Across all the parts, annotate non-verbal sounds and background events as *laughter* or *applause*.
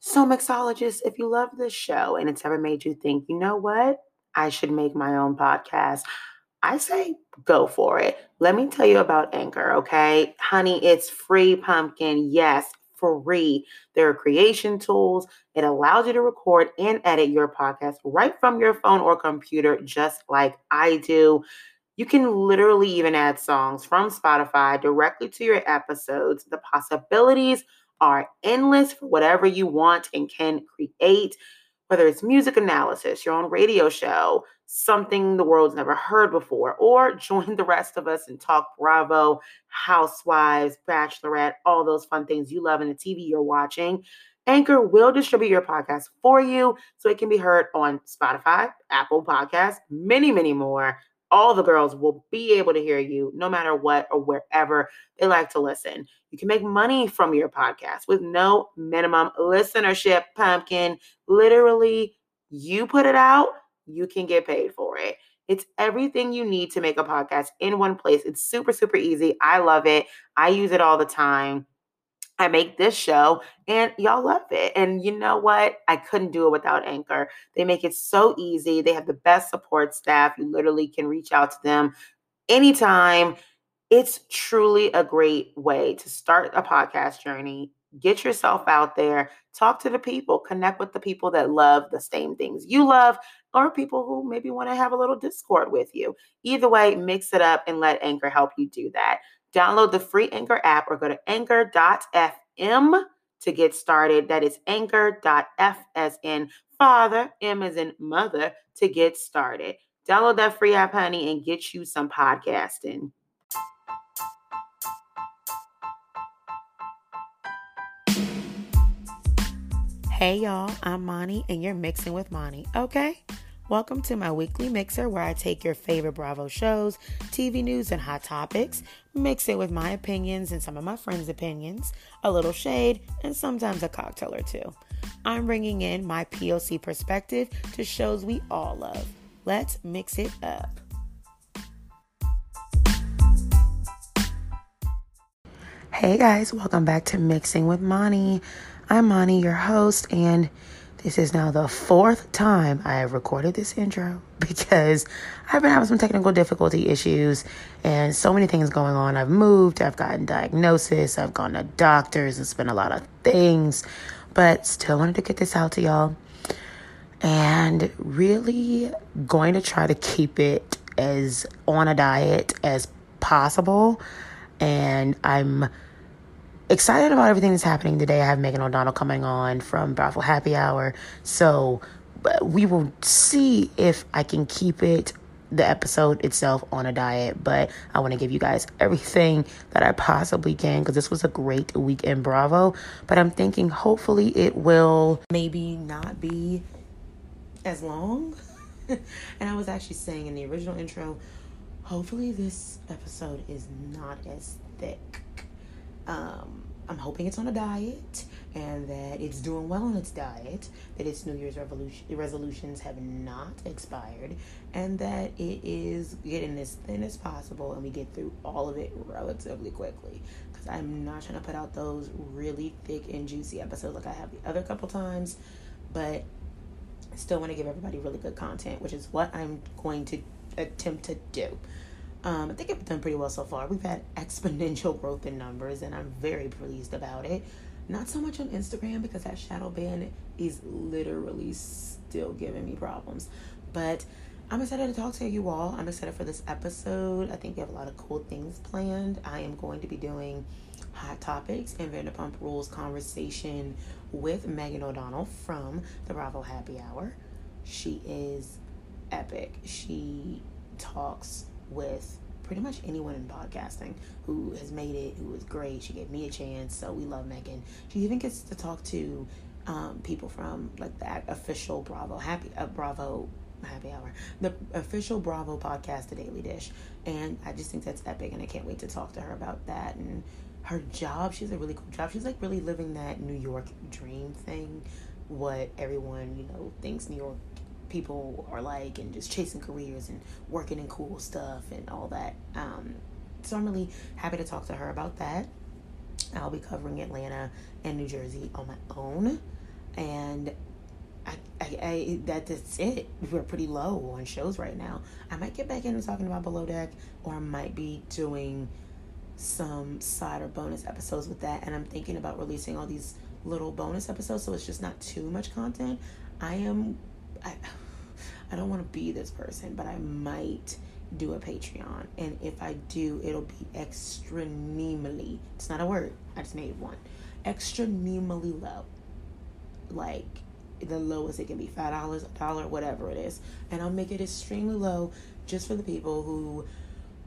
So, mixologists, if you love this show and it's ever made you think, you know what, I should make my own podcast, I say go for it. Let me tell you about Anchor, okay? Honey, it's free pumpkin. Yes, free. There are creation tools. It allows you to record and edit your podcast right from your phone or computer, just like I do. You can literally even add songs from Spotify directly to your episodes. The possibilities are endless for whatever you want and can create, whether it's music analysis, your own radio show, something the world's never heard before, or *laughs* join the rest of us and talk Bravo, Housewives, Bachelorette, all those fun things you love in the TV you're watching. Anchor will distribute your podcast for you so it can be heard on Spotify, Apple Podcasts, many, many more all the girls will be able to hear you no matter what or wherever they like to listen. You can make money from your podcast with no minimum listenership, pumpkin. Literally, you put it out, you can get paid for it. It's everything you need to make a podcast in one place. It's super, super easy. I love it. I use it all the time. I make this show and y'all love it. And you know what? I couldn't do it without Anchor. They make it so easy. They have the best support staff. You literally can reach out to them anytime. It's truly a great way to start a podcast journey. Get yourself out there, talk to the people, connect with the people that love the same things you love, or people who maybe want to have a little discord with you. Either way, mix it up and let Anchor help you do that. Download the free Anchor app or go to anchor.fm to get started. That is anchor.f as in father, M as in mother to get started. Download that free app, honey, and get you some podcasting. Hey y'all, I'm Mani and you're mixing with Mani, okay? Welcome to my weekly mixer where I take your favorite Bravo shows, TV news, and hot topics, mix it with my opinions and some of my friends' opinions, a little shade, and sometimes a cocktail or two. I'm bringing in my POC perspective to shows we all love. Let's mix it up. Hey guys, welcome back to Mixing with Mani. I'm Mani, your host, and this is now the fourth time I have recorded this intro *laughs* because I've been having some technical difficulty issues and so many things going on. I've moved, I've gotten diagnosis, I've gone to doctors, it's been a lot of things, but still wanted to get this out to y'all. And really going to try to keep it as on a diet as possible. And I'm excited about everything that's happening today. I have Megan O'Donnell coming on from Bravo Happy Hour. So we will see if I can keep it, the episode itself, on a diet. But I want to give you guys everything that I possibly can because this was a great week in Bravo. But I'm thinking hopefully it will maybe not be as long. *laughs* and I was actually saying in the original intro, hopefully this episode is not as thick um, I'm hoping it's on a diet and that it's doing well on its diet, that its New Year's resolutions have not expired, and that it is getting as thin as possible and we get through all of it relatively quickly. Because I'm not trying to put out those really thick and juicy episodes like I have the other couple times, but I still want to give everybody really good content, which is what I'm going to attempt to do. Um, I think I've done pretty well so far. We've had exponential *laughs* growth in numbers, and I'm very pleased about it. Not so much on Instagram because that shadow ban is literally still giving me problems. But I'm excited to talk to you all. I'm excited for this episode. I think we have a lot of cool things planned. I am going to be doing hot topics and Vanderpump Rules conversation with Megan O'Donnell from the Bravo Happy Hour. She is epic. She talks with pretty much anyone in podcasting who has made it, who is great. She gave me a chance, so we love Megan. She even gets to talk to um, people from like that official Bravo Happy uh, Bravo Happy Hour, the official Bravo podcast, The Daily Dish, and I just think that's epic, and I can't wait to talk to her about that and her job. She's a really cool job. She's like really living that New York dream thing, what everyone you know thinks New York people are like and just chasing careers and working in cool stuff and all that. Um, so I'm really happy to talk to her about that. I'll be covering Atlanta and New Jersey on my own. and I, I, I that, that's it. We're pretty low on shows right now. I might get back into talking about Below Deck, or I might be doing some side or bonus episodes with that. And I'm thinking about releasing all these little bonus episodes, so it's just not too much content. I am, I, I don't want to be this person, but I might do a Patreon. And if I do, it'll be extremely, it's not a word, I just made one, extremely low. Like the lowest it can be $5, a dollar, whatever it is. And I'll make it extremely low just for the people who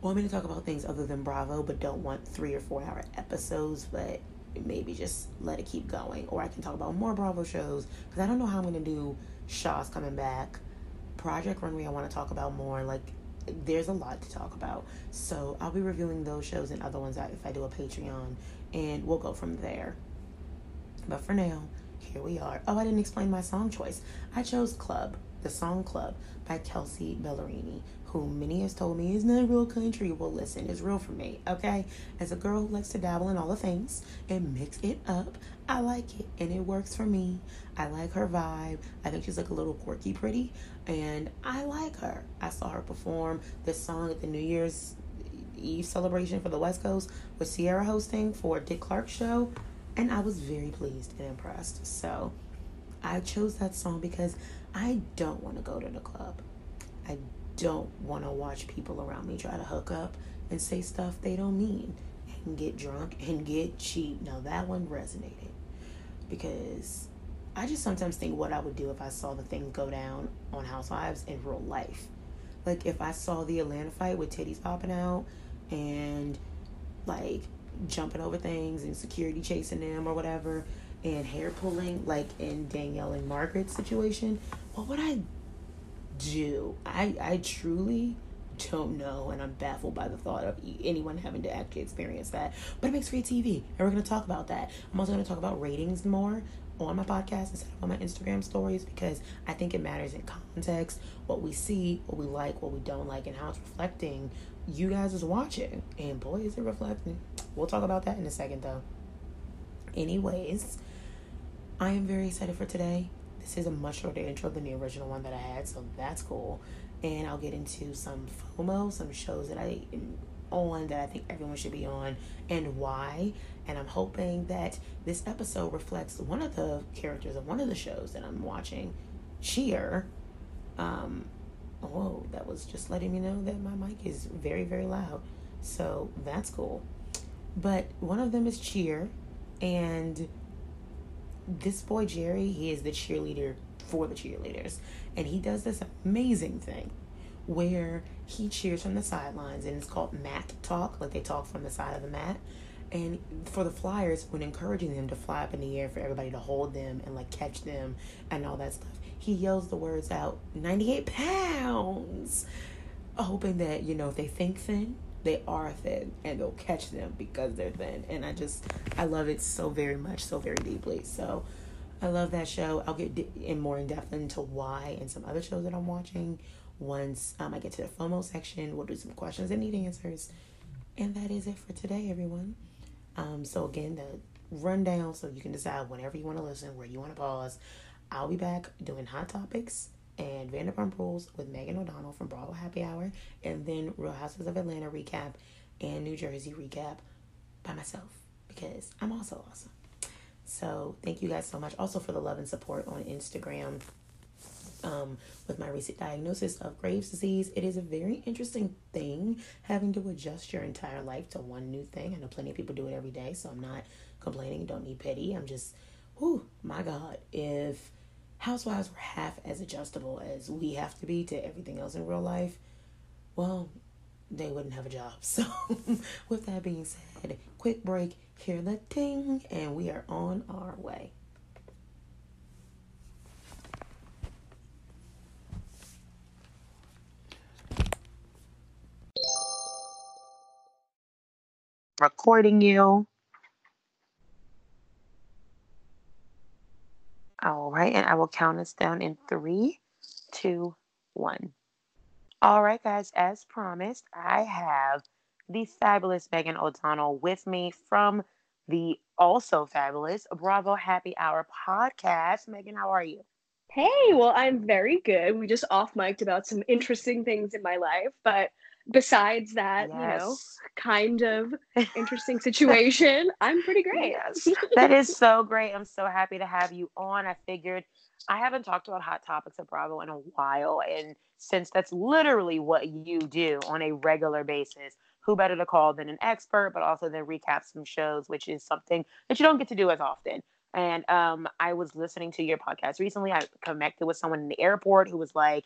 want me to talk about things other than Bravo, but don't want three or four hour episodes, but maybe just let it keep going. Or I can talk about more Bravo shows because I don't know how I'm going to do Shahs coming back. Project Runway, I want to talk about more. Like, there's a lot to talk about. So I'll be reviewing those shows and other ones if I do a Patreon, and we'll go from there. But for now, here we are. Oh, I didn't explain my song choice. I chose Club, the song Club by Kelsea Ballerini, who many has told me is not real country. Well, listen, it's real for me, okay? As a girl who likes to dabble in all the things and mix it up, I like it and it works for me. I like her vibe. I think she's like a little quirky pretty and I like her. I saw her perform this song at the New Year's Eve celebration for the West Coast with Ciara hosting for Dick Clark show and I was very pleased and impressed. So I chose that song because I don't want to go to the club. I don't want to watch people around me try to hook up and say stuff they don't mean and get drunk and get cheap. Now that one resonated because I just sometimes think what I would do if I saw the thing go down on Housewives in real life. Like if I saw the Atlanta fight with titties popping out and like jumping over things and security chasing them or whatever and hair pulling like in Danielle and Margaret's situation, what would I do? I I truly don't know and I'm baffled by the thought of anyone having to actually experience that. But it makes great TV and we're going to talk about that. I'm also going to talk about ratings more on my podcast instead of on my Instagram stories because I think it matters in context, what we see, what we like, what we don't like, and how it's reflecting you guys is watching. And boy, is it reflecting. We'll talk about that in a second though. Anyways, I am very excited for today. This is a much shorter intro than the original one that I had, so that's cool. And I'll get into some FOMO, some shows that I am on that I think everyone should be on, and why. And I'm hoping that this episode reflects one of the characters of one of the shows that I'm watching, Cheer. Um, whoa, that was just letting me know that my mic is very, very loud. So that's cool. But one of them is Cheer, and this boy Jerry, he is the cheerleader for the cheerleaders. And he does this amazing thing where he cheers from the sidelines and it's called mat talk, like they talk from the side of the mat. And for the flyers, when encouraging them to fly up in the air for everybody to hold them and like catch them and all that stuff, he yells the words out 98 pounds, hoping that, you know, if they think thin, they are thin and they'll catch them because they're thin. And I just, I love it so very much, so very deeply. So I love that show. I'll get in more in depth into why and some other shows that I'm watching once um, I get to the FOMO section. We'll do some questions and need answers. And that is it for today, everyone. Um, so again, the rundown so you can decide whenever you want to listen, where you want to pause. I'll be back doing hot topics and Vanderpump Rules with Megan O'Donnell from Bravo Happy Hour, and then Real Houses of Atlanta recap and New Jersey recap by myself because I'm also awesome. So thank you guys so much also for the love and support on Instagram. Um, with my recent diagnosis of Graves' disease, it is a very interesting thing having to adjust your entire life to one new thing. I know plenty of people do it every day, so I'm not complaining. Don't need pity. I'm just, whew, my God, if housewives were half as adjustable as we have to be to everything else in real life, well, they wouldn't have a job. *laughs* So, with that being said, quick break, hear the ting, and we are on our way. Recording you. All right, and I will count us down in three, two, one. All right, guys, as promised, I have the fabulous Megan O'Donnell with me from the also fabulous Bravo Happy Hour podcast. Megan, how are you? Hey, well, I'm very good. We just off mic'd about some interesting things in my life, but besides that, yes. you know, kind of *laughs* interesting situation, I'm pretty great. Yes. that is so great. I'm so happy to have you on. I figured I haven't talked about hot topics at Bravo in a while. And since that's literally what you do on a regular basis, who better to call than an expert, but also then recap some shows, which is something that you don't get to do as often. And um, I was listening to your podcast recently. I connected with someone in the airport who was like,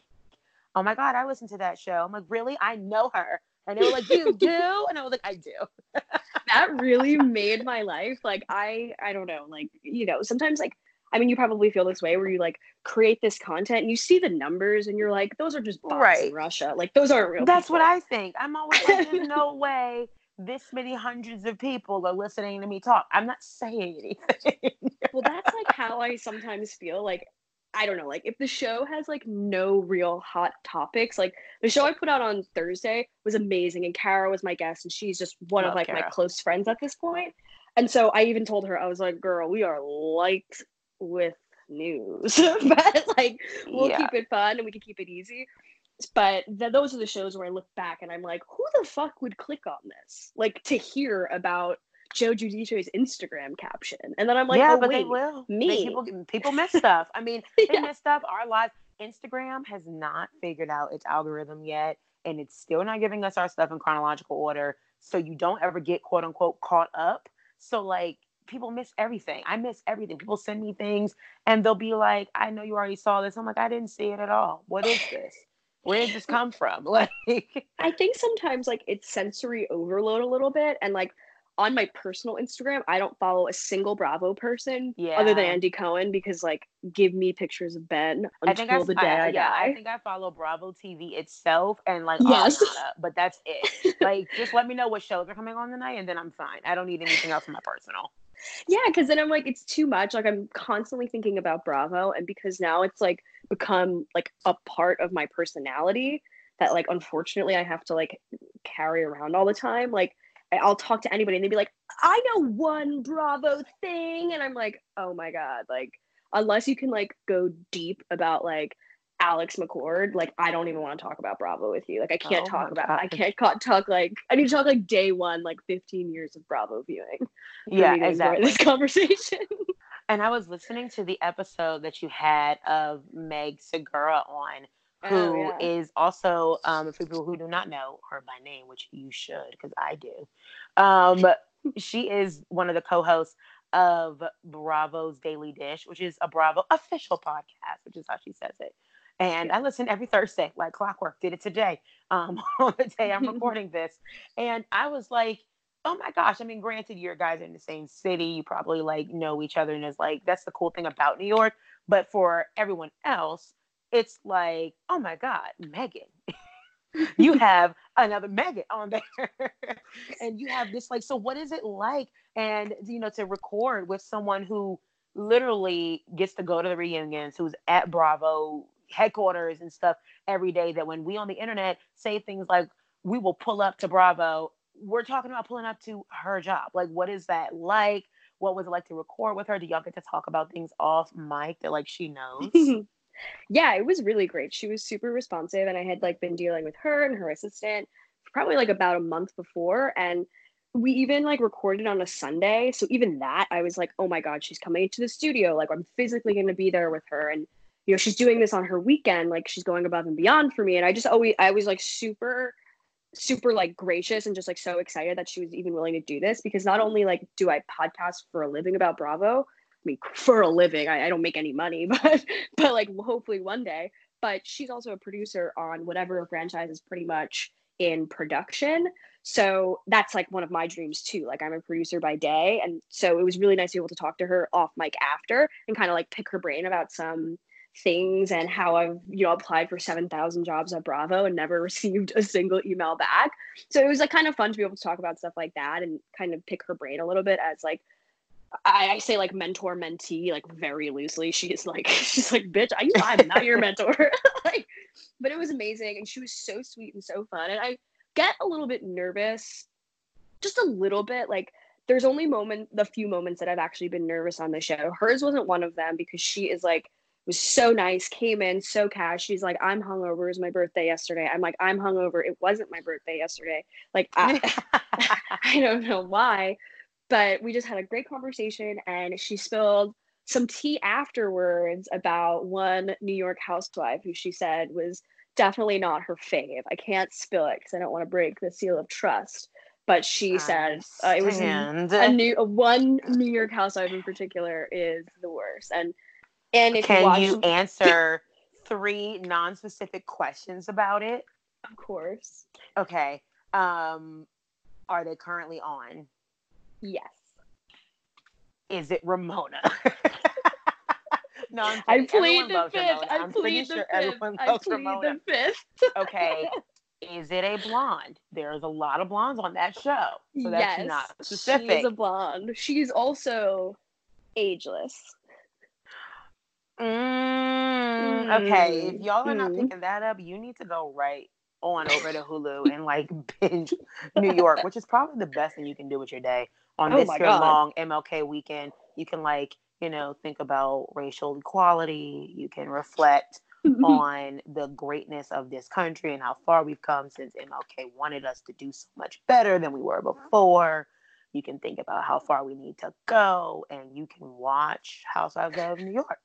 oh my God, I listened to that show. I'm like, really? I know her. And they were like, you *laughs* do? And I was like, I do. that really made my life. Like, I, I don't know, like, you know, sometimes like, I mean, you probably feel this way where you like create this content and you see the numbers and you're like, those are just bots right. in Russia. Like, those aren't real. That's people. what I think. I'm always like, there's *laughs* no way this many hundreds of people are listening to me talk. I'm not saying anything. *laughs* well, that's like how I sometimes feel. Like I don't know, like if the show has like no real hot topics, like the show I put out on Thursday was amazing and Kara was my guest and she's just one Love of like my close friends at this point. And so I even told her, I was like, girl, we are light with news, *laughs* but like we'll yeah. keep it fun and we can keep it easy. But th- those are the shows where I look back and I'm like, who the fuck would click on this? Like to hear about Joe Giudice's Instagram caption. And then I'm like, yeah, oh, but wait, they will. Me. They, people, people *laughs* miss stuff. I mean, *laughs* they yeah. miss stuff. Our lives. Instagram has not figured out its algorithm yet, and it's still not giving us our stuff in chronological order. So you don't ever get quote unquote caught up. So like people miss everything. I miss everything. People send me things and they'll be like, I know you already saw this. I'm like, I didn't see it at all. What is this? Where did this come from? *laughs* Like I think sometimes like it's sensory overload a little bit and like on my personal Instagram, I don't follow a single Bravo person yeah. other than Andy Cohen because like give me pictures of Ben until I the day I, I, yeah, die. I think I follow Bravo TV itself and like yes. Ariana, but that's it. *laughs* like just let me know what shows are coming on tonight and then I'm fine. I don't need anything else in my personal. Yeah, because then I'm like, it's too much. Like I'm constantly thinking about Bravo, and because now it's like become like a part of my personality that like unfortunately I have to like carry around all the time. Like I'll talk to anybody and they'd be like, I know one Bravo thing. And I'm like, oh my God. Like, unless you can like go deep about like Alex McCord, like I don't even want to talk about Bravo with you. Like I can't oh talk about God. I can't talk like I need to talk like day one, like 15 years of Bravo viewing. Yeah, exactly. This conversation. *laughs* and I was listening to the episode that you had of Meg Segura on who oh, yeah. is also um, for people who do not know her by name, which you should because I do. Um, *laughs* she is one of the co-hosts of Bravo's Daily Dish, which is a Bravo official podcast, which is how she says it. And I listen every Thursday, like clockwork. Did it today, um, *laughs* on the day I'm *laughs* recording this, and I was like, "Oh my gosh!" I mean, granted, you guys are in the same city, you probably like know each other, and it's like that's the cool thing about New York. But for everyone else, it's like, oh my God, Megan. *laughs* you have another Megan on there. and you have this like, so what is it like? And you know, to record with someone who literally gets to go to the reunions, who's at Bravo headquarters and stuff every day, that when we on the internet say things like we will pull up to Bravo, we're talking about pulling up to her job. Like, what is that like? What was it like to record with her? Do y'all get to talk about things off mic that like she knows? *laughs* yeah, it was really great. She was super responsive, and I had like been dealing with her and her assistant probably like about a month before, and we even like recorded on a Sunday. So even that, I was like, oh my god, she's coming to the studio. Like I'm physically going to be there with her, and you know she's doing this on her weekend. Like she's going above and beyond for me, and I just always I was like super super like gracious and just like so excited that she was even willing to do this because not only like do I podcast for a living about Bravo, I mean, for a living. I, I don't make any money, *laughs* but but like hopefully one day. But she's also a producer on whatever franchise is pretty much in production. So that's like one of my dreams too. Like I'm a producer by day. And so it was really nice to be able to talk to her off mic after and kind of like pick her brain about some things and how I've, you know, applied for 7,000 jobs at Bravo and never *laughs* received a single email back. So it was like kind of fun to be able to talk about stuff like that and kind of pick her brain a little bit as like I, I, say like mentor mentee like very loosely. She's like *laughs* she's like bitch, I, I'm not your *laughs* mentor. like, but it was amazing, and she was so sweet and so fun. And I get a little bit nervous, just a little bit, like there's only moment the few moments that I've actually been nervous on the show. Hers wasn't one of them because she is like was so nice, came in so cash. She's like, I'm hungover. It was my birthday yesterday. I'm like, I'm hungover. It wasn't my birthday yesterday. Like, I, *laughs* I don't know why, but we just had a great conversation and she spilled some tea afterwards about one New York housewife who she said was definitely not her fave. I can't spill it because I don't want to break the seal of trust. But she said uh, it was a new a one New York housewife in particular is the worst. And and if can you, watch, you answer three non-specific questions about it? Of course. Okay. Um, are they currently on? Yes. Is it Ramona? *laughs* no, I'm I plead the fifth. I I'm plead the sure fifth. I plead Ramona. the fifth. *laughs* okay. Is it a blonde? There's a lot of blondes on that show. So that's yes, not specific. She's a blonde. She's also ageless. Mm, okay, if mm, y'all are not mm. picking that up, you need to go right on over to Hulu and like *laughs* binge New York, which is probably the best thing you can do with your day on oh this your long MLK weekend. You can like, you know, think about racial equality. You can reflect on the greatness of this country and how far we've come since MLK wanted us to do so much better than we were before. You can think about how far we need to go, and you can watch Housewives of New York.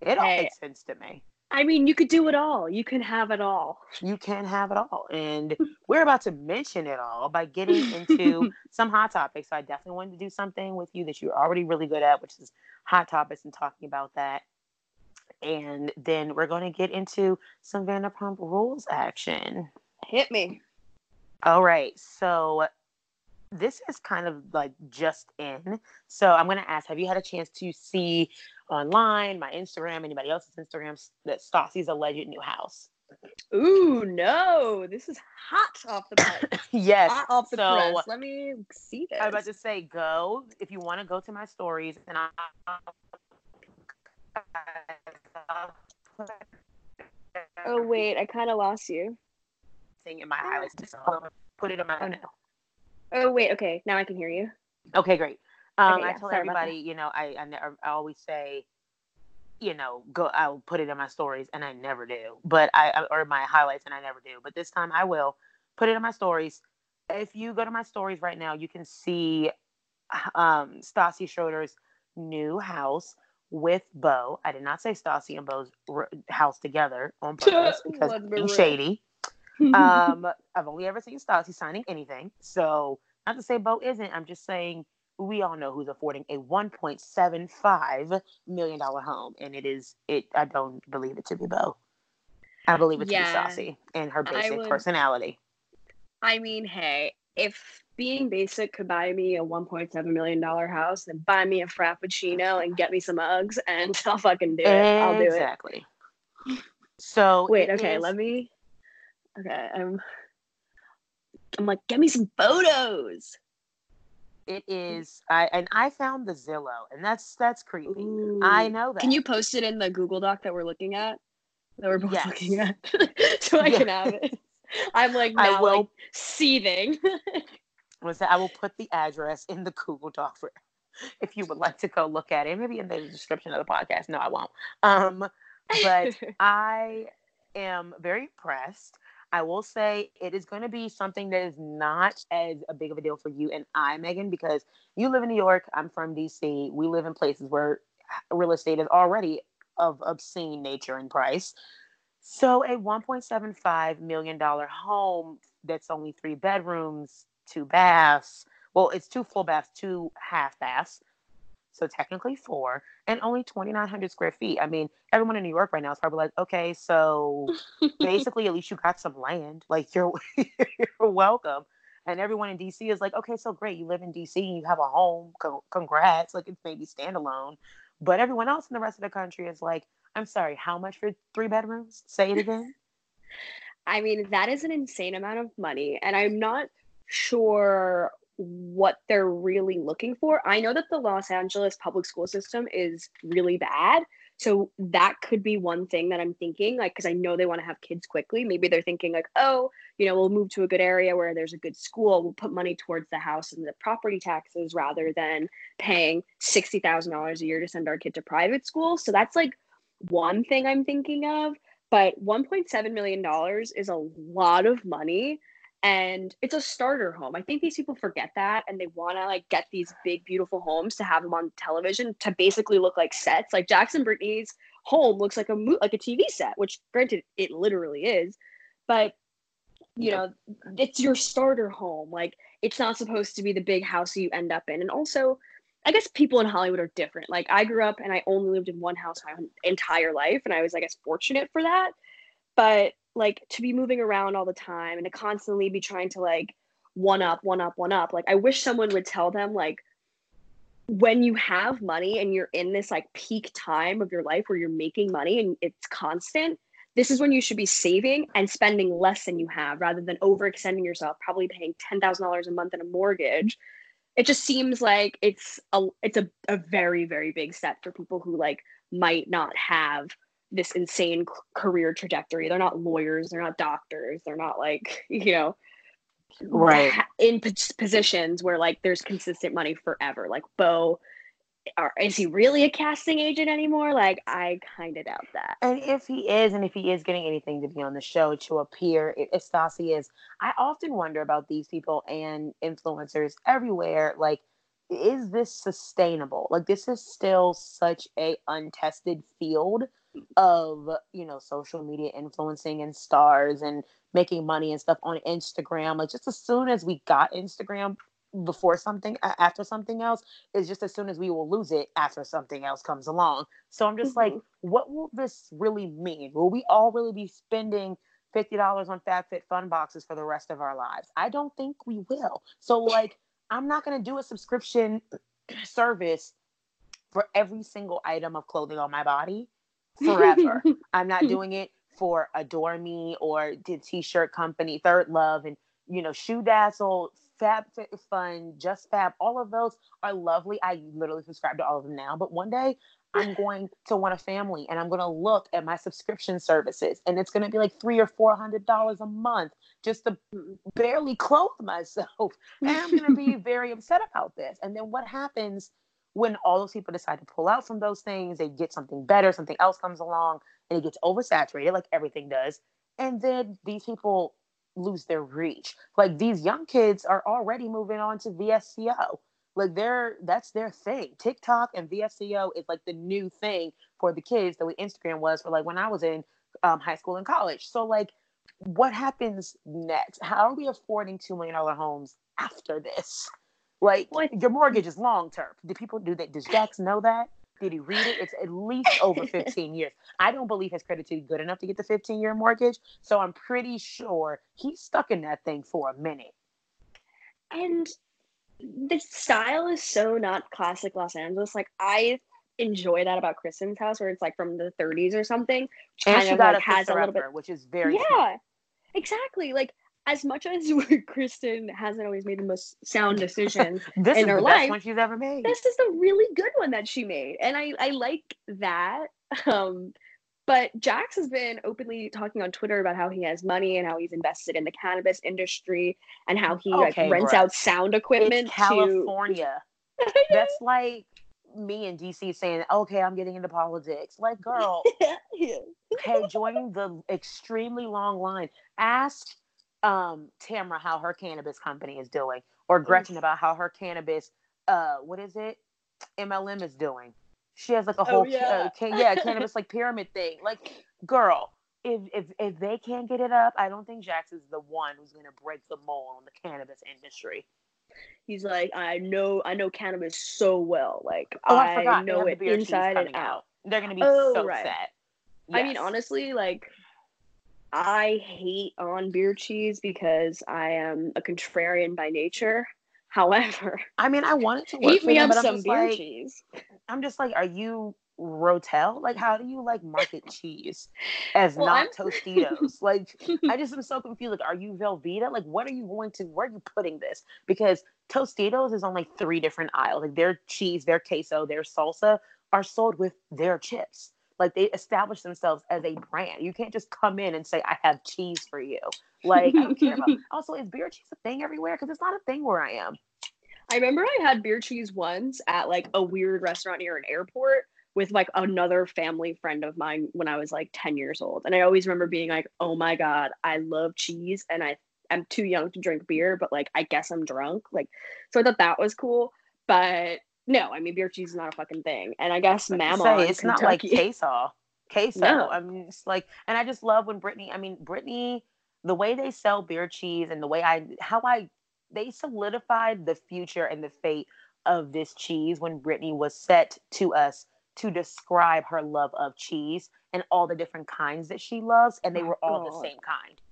It all makes sense to me. I mean, you could do it all. You can have it all. You can have it all. And *laughs* we're about to mention it all by getting into *laughs* some hot topics. So I definitely wanted to do something with you that you're already really good at, which is hot topics and talking about that. And then we're going to get into some Vanderpump Rules action. Hit me. All right. So this is kind of like just in. So I'm going to ask Have you had a chance to see online, my Instagram, anybody else's Instagram, that Stassi's alleged new house. Ooh, no, this is hot off the press. *coughs* yes, hot off the so, press. Let me see this. I was about to say, go if you want to go to my stories, and I. Oh wait, I kind of lost you. Thing in my oh. highlights, just put it in my. Oh no. Oh wait, okay, now I can hear you. Okay, great. Um, okay, yeah, I tell everybody, you know, I, I, never, I always say, you know, go. I'll put it in my stories, and I never do. But I or my highlights, and I never do. But this time I will put it in my stories. If you go to my stories right now, you can see um, Stassi Schroeder's new house with Beau. I did not say Stassi and Beau's house together on purpose because being shady. *laughs* um, I've only ever seen Stassi signing anything, so not to say Beau isn't. I'm just saying we all know who's affording a 1.75 million dollar home, and it is it. I don't believe it to be Beau. I believe it yeah, to be Stassi and her basic would, personality. I mean, hey, if being basic could buy me a 1.7 million dollar house, then buy me a frappuccino and get me some Uggs, and *laughs* I'll fucking do it. I'll do it exactly. So wait, okay, is... let me. Okay, I'm. I'm like, get me some photos it is I and I found the Zillow and that's that's creepy. Ooh. I know that. Can you post it in the Google Doc that we're looking at? That we're both yes. looking at. *laughs* so I yeah. can have it. *laughs* I'm like now I will, like seething. *laughs* I will put the address in the Google Doc for if you would like to go look at it. Maybe in the description of the podcast. No, I won't. Um, but I am very impressed. I will say it is going to be something that is not as a big of a deal for you and I, Megan, because you live in New York. I'm from DC. We live in places where real estate is already of obscene nature and price. So a 1.75 million dollar home that's only three bedrooms, two baths. Well, it's two full baths, two half baths so technically four, and only 2,900 square feet. I mean, everyone in New York right now is probably like, okay, so *laughs* basically, at least you got some land. Like you're *laughs* you're welcome. And everyone in DC is like, okay, so great, you live in DC, you have a home, congrats. Like it's maybe standalone, but everyone else in the rest of the country is like, I'm sorry, how much for three bedrooms? Say it again. *laughs* I mean, that is an insane amount of money, and I'm not sure what they're really looking for. I know that the Los Angeles public school system is really bad. So that could be one thing that I'm thinking, like, because I know they want to have kids quickly. Maybe they're thinking, like, oh, you know, we'll move to a good area where there's a good school. We'll put money towards the house and the property taxes rather than paying $60,000 a year to send our kid to private school. So that's like one thing I'm thinking of. But $1.7 million is a lot of money and it's a starter home. I think these people forget that and they want to like get these big beautiful homes to have them on television to basically look like sets. Like Jackson Brittany's home looks like a mo- like a TV set, which granted it literally is, but you know, it's your starter home. Like it's not supposed to be the big house you end up in. And also, I guess people in Hollywood are different. Like I grew up and I only lived in one house my entire life and I was I guess fortunate for that. But like to be moving around all the time and to constantly be trying to like one up, one up, one up. Like I wish someone would tell them like when you have money and you're in this like peak time of your life where you're making money and it's constant, this is when you should be saving and spending less than you have rather than overextending yourself, probably paying $10,000 a month in a mortgage. It just seems like it's a it's a, a very very big step for people who like might not have this insane career trajectory. They're not lawyers, they're not doctors, they're not like, *laughs* you know, right in positions where like there's consistent money forever. Like Beau or is he really a casting agent anymore? Like, I kind of doubt that. And if he is, and if he is getting anything to be on the show to appear, if Stassi is, I often wonder about these people and influencers everywhere. Like, is this sustainable? Like, this is still such a untested field of you know social media influencing and stars and making money and stuff on Instagram. Like just as soon as we got Instagram before something after something else is just as soon as we will lose it after something else comes along. So I'm just mm-hmm. like, what will this really mean? Will we all really be spending fifty dollars on FabFitFun boxes for the rest of our lives? I don't think we will. So like, I'm not gonna do a subscription service for every single item of clothing on my body forever. *laughs* I'm not doing it for Adore Me or the T-shirt company, Third Love, and you know, Shoe Dazzle, Fab Fun, Just Fab. All of those are lovely. I literally subscribe to all of them now. But one day I'm going to want a family and I'm going to look at my subscription services and it's going to be like three or four hundred dollars a month just to barely clothe myself. *laughs* And I'm going to be very upset about this. And then what happens when all those people decide to pull out from those things, they get something better, something else comes along, and it gets oversaturated like everything does. And then these people lose their reach. Like these young kids are already moving on to VSCO. Like they're that's their thing. TikTok and VSCO is like the new thing for the kids the way Instagram was for like when I was in um, high school and college. So like what happens next? How are we affording two million dollar homes after this? Like your mortgage is long term. Do people do that? Does Jax know that? Did he read it? It's at least over *laughs* 15 years. I don't believe his credit is good enough to get the 15 year mortgage. So I'm pretty sure he's stuck in that thing for a minute. And the style is so not classic Los Angeles. Like I enjoy that about Kristen's house, where it's like from the 30s or something. And she got like has a little bit, which is very yeah, smart. exactly. Like as much as *laughs* Kristen hasn't always made the most sound *laughs* decision this in her the life, one she's ever made. This is a really good one that she made, and I I like that. *laughs* Um, but Jax has been openly talking on Twitter about how he has money and how he's invested in the cannabis industry and how he okay, like rents bro. out sound equipment. It's California. To... That's like me and DC saying, "Okay, I'm getting into politics." Like, girl, yeah. hey, joining the extremely long line. Ask um Tamra how her cannabis company is doing, or Gretchen about how her cannabis uh what is it MLM is doing. She has like a oh, whole oh, yeah. Uh, can, yeah *laughs* cannabis like pyramid thing. Like girl, if if if they can't get it up, I don't think Jax is the one who's gonna break the mold on the cannabis industry. He's like, I know I know cannabis so well. Like oh, I, I know it inside and out. out. They're gonna be oh, so right. sad. Yes. I mean, honestly, like I hate on beer cheese because I am a contrarian by nature. *laughs* However, I mean, I wanted to *laughs* work eat me them, up some beer like, cheese. I'm just like, are you Rotel? Like, how do you like market *laughs* cheese as well, not I'm... Tostitos? like, I just am so confused. Like, are you Velveeta? Like, what are you going to? Where are you putting this? Because Tostitos is on like three different aisles. Like, their cheese, their queso, their salsa are sold with their chips. Like, they establish themselves as a brand. You can't just come in and say, "I have cheese for you." Like, I don't care about. *laughs* Also, is beer cheese a thing everywhere? Because it's not a thing where I am. I remember I had beer cheese once at like a weird restaurant near an airport with like another family friend of mine when I was like 10 years old. And I always remember being like, oh my God, I love cheese and I am too young to drink beer, but like I guess I'm drunk. Like, so I thought that was cool. But no, I mean, beer cheese is not a fucking thing. And I guess Mama. Say, it's not like *laughs* queso. Queso. No. I mean, it's like, and I just love when Brittany, I mean, Brittany, the way they sell beer cheese and the way I, how I, they solidified the future and the fate of this cheese when Brittany was set to us to describe her love of cheese and all the different kinds that she loves, and they were all the same kind. *laughs*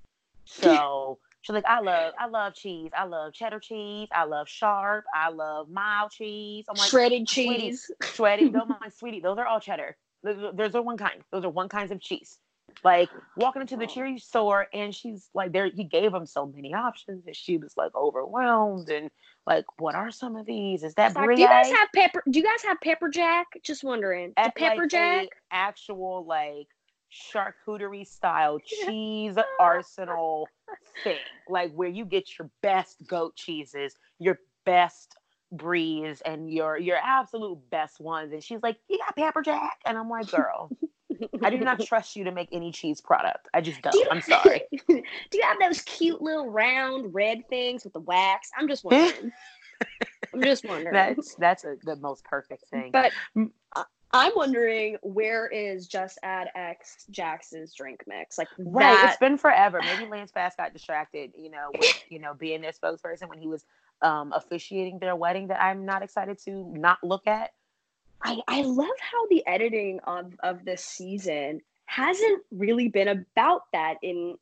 So she's like, I love, I love cheese. I love cheddar cheese. I love sharp. I love mild cheese. I'm like shredded cheese. *laughs* Shredded. Don't mind, sweetie. Those are all cheddar. Those are one kind. Those are one kinds of cheese like walking into the oh. cheese store and she's like there he gave him so many options and she was like overwhelmed and like what are some of these is that like, do you guys have pepper do you guys have pepper jack just wondering At, pepper like, jack actual like charcuterie style *laughs* cheese *laughs* arsenal thing like where you get your best goat cheeses your best bries and your your absolute best ones and she's like you got pepper jack and i'm like girl I do not *laughs* trust you to make any cheese product. I just don't. do I'm sorry. *laughs* do you have those cute little round red things with the wax? I'm just *laughs* wondering. I'm just wondering. That's that's a, the most perfect thing. But I'm wondering where is Just Add X Jax's drink mix? Like right, that... it's been forever. Maybe Lance Bass got distracted, you know, with you know being their spokesperson when he was um, officiating their wedding that I'm not excited to not look at. I, I love how the editing of, of this season hasn't really been about that in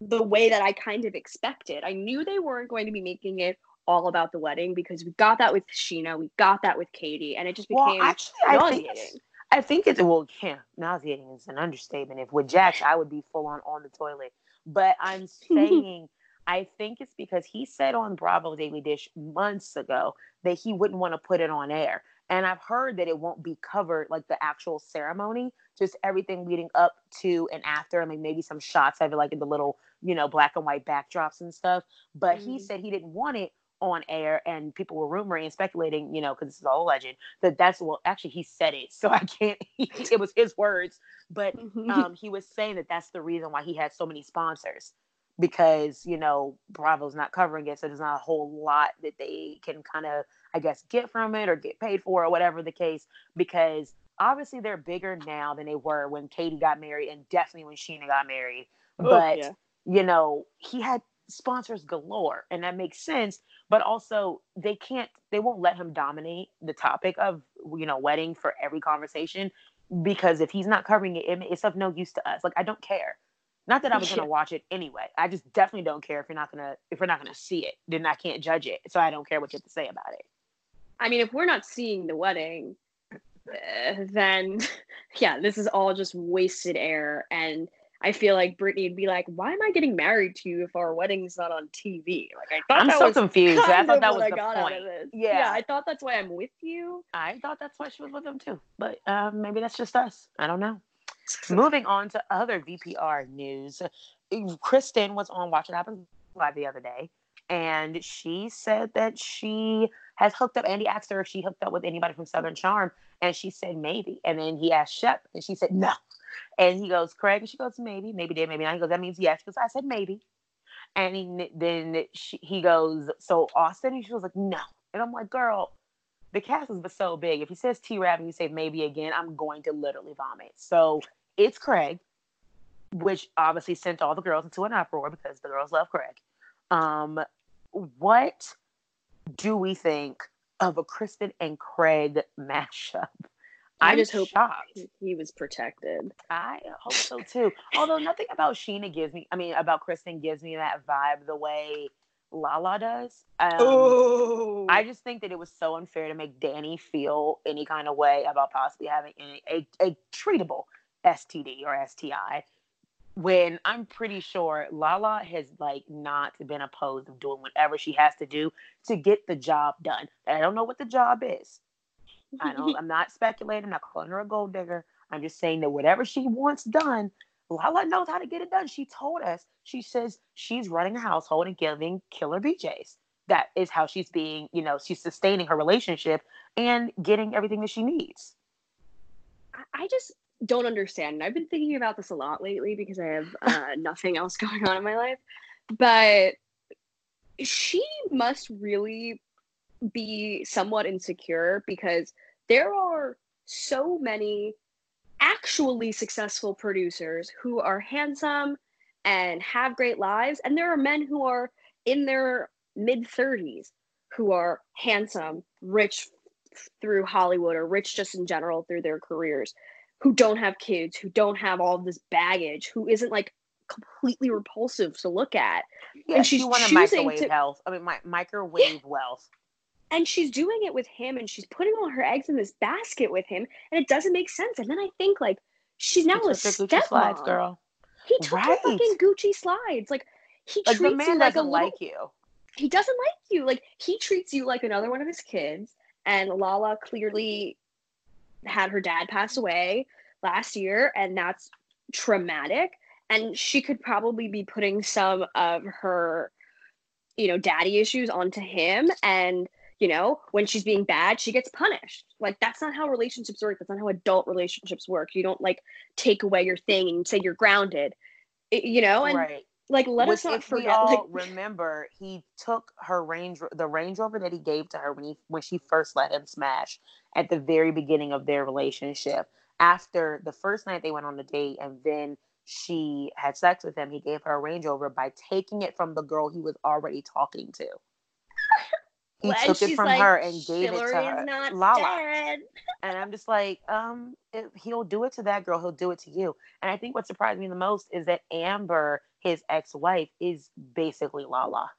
the way that I kind of expected. I knew they weren't going to be making it all about the wedding because we got that with Scheana, we got that with Katie, and it just became well, actually, nauseating. I think, I think it's well, yeah, nauseating is an understatement. If with Jax, I would be full on on the toilet. But I'm *laughs* saying, I think it's because he said on Bravo Daily Dish months ago that he wouldn't want to put it on air. And I've heard that it won't be covered like the actual ceremony, just everything leading up to and after, and like maybe some shots of it, like in the little, you know, black and white backdrops and stuff. But mm-hmm. he said he didn't want it on air, and people were rumoring and speculating, you know, because this is all a legend, that that's well, actually, he said it, *laughs* so I can't, it was his words, but mm-hmm. um, he was saying that that's the reason why he had so many sponsors because you know Bravo's not covering it, so there's not a whole lot that they can kind of, I guess, get from it or get paid for or whatever the case. Because obviously they're bigger now than they were when Katie got married, and definitely when Scheana got married. Oh, but yeah. you know, he had sponsors galore, and that makes sense. But also, they can't, they won't let him dominate the topic of you know wedding for every conversation because if he's not covering it, it's of no use to us. Like I don't care not that I was gonna watch it anyway. I just definitely don't care if you're not gonna if we're not gonna see it. Then I can't judge it. So I don't care what you have to say about it. I mean, if we're not seeing the wedding, uh, then *laughs* yeah, this is all just wasted air. And I feel like Brittany would be like, "Why am I getting married to you if our wedding's not on TV?" Like I thought I'm that so was confused. I thought that was the point. Yeah. yeah, I thought that's why I'm with you. I thought that's why she was with him too. But um, maybe that's just us. I don't know. *laughs* Moving on to other VPR news, Kristen was on Watch What Happens Live the other day, and she said that she has hooked up. Andy asked her if she hooked up with anybody from Southern Charm, and she said maybe. And then he asked Shep, and she said no. And he goes, Craig, and she goes, maybe, maybe did, maybe not. He goes, that means yes. Because I said maybe. And he, then she, he goes, so Austin? And she was like, no. And I'm like, girl, the cast is so big. If he says T-Rav and you say maybe again, I'm going to literally vomit. So it's Craig, which obviously sent all the girls into an uproar because the girls love Craig. Um, what do we think of a Kristen and Craig mashup? I I'm just hope shocked. he was protected. I hope so too. Although nothing about Scheana gives me, I mean, about Kristen gives me that vibe the way Lala does. Um, oh, I just think that it was so unfair to make Danny feel any kind of way about possibly having a, a, a treatable STD or STI when I'm pretty sure Lala has like not been opposed of doing whatever she has to do to get the job done. I don't know what the job is. I don't *laughs* I'm not speculating, I'm not calling her a gold digger. I'm just saying that whatever she wants done, Lala knows how to get it done. She told us. She says she's running a household and giving killer BJs. That is how she's being, you know, she's sustaining her relationship and getting everything that she needs. I just don't understand. And I've been thinking about this a lot lately because I have *laughs* uh, nothing else *laughs* going on in my life. But she must really be somewhat insecure because there are so many actually successful producers who are handsome and have great lives. And there are men who are in their mid 30s who are handsome, rich through Hollywood, or rich just in general through their careers, who don't have kids, who don't have all this baggage, who isn't like completely repulsive to look at. Yeah, and she's want a microwave to, health. I mean, my, microwave yeah. wealth and she's doing it with him and she's putting all her eggs in this basket with him and it doesn't make sense. And then i think like she's now a stepmom. slides girl. He took right. her fucking gucci slides. Like he like treats you like a little, like you. He doesn't like you. Like he treats you like another one of his kids. And lala clearly had her dad pass away last year and that's traumatic. And she could probably be putting some of her you know daddy issues onto him. And you know when she's being bad she gets punished. Like that's not how relationships work. That's not how adult relationships work. You don't like take away your thing and say you're grounded it, you know and right. like let Which us not forget like *laughs* remember he took her range the range rover that he gave to her when he when she first let him smash at the very beginning of their relationship. After the first night they went on a date and then she had sex with him he gave her a range rover by taking it from the girl he was already talking to he took it from like, her and gave it to her. Not Lala. Dead. and I'm just like, um, if he'll do it to that girl, he'll do it to you. And I think what surprised me the most is that Amber, his ex-wife, is basically Lala.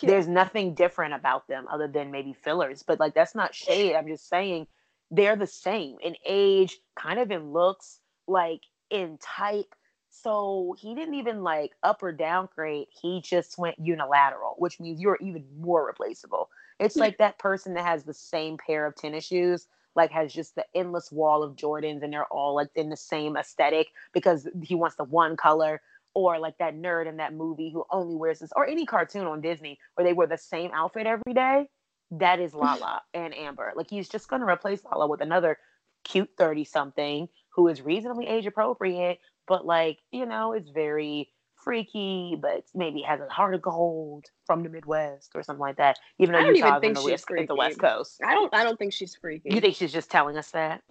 Yeah. There's nothing different about them other than maybe fillers, but like that's not shade. I'm just saying they're the same in age, kind of in looks, like in type so he didn't even like up or downgrade. He just went unilateral, which means you're even more replaceable. It's hmm. like that person that has the same pair of tennis shoes, like has just the endless wall of Jordans and they're all like in the same aesthetic because he wants the one color. Or like that nerd in that movie who only wears this, or any cartoon on Disney where they wear the same outfit every day. That is Lala and Amber. Like he's just going to replace Lala with another cute 30 something who is reasonably age appropriate but like you know it's very freaky but maybe has a heart of gold from the midwest or something like that even though you saw think she's the, the west coast i don't i don't think she's freaky you think she's just telling us that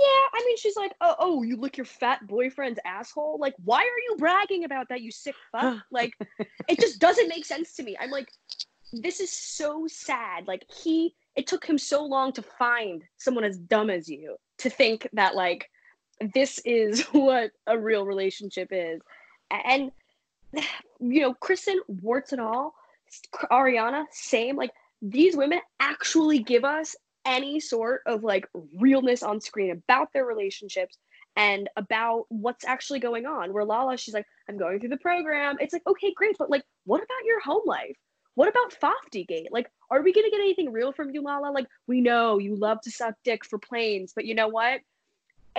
yeah, I mean, she's like, oh, oh, you lick your fat boyfriend's asshole. Like, why are you bragging about that, you sick fuck? *gasps* like, it just doesn't make sense to me. I'm like, this is so sad. Like, he, it took him so long to find someone as dumb as you to think that, like, this is *laughs* what a real relationship is. And you know, Kristen, warts and all, Ariana, same. Like these women actually give us any sort of like realness on screen about their relationships and about what's actually going on. Where Lala, she's like, I'm going through the program. It's like, okay, great, but like, what about your home life? What about Fofty Gate? Like, are we gonna get anything real from you, Lala? Like, we know you love to suck dick for planes, but you know what?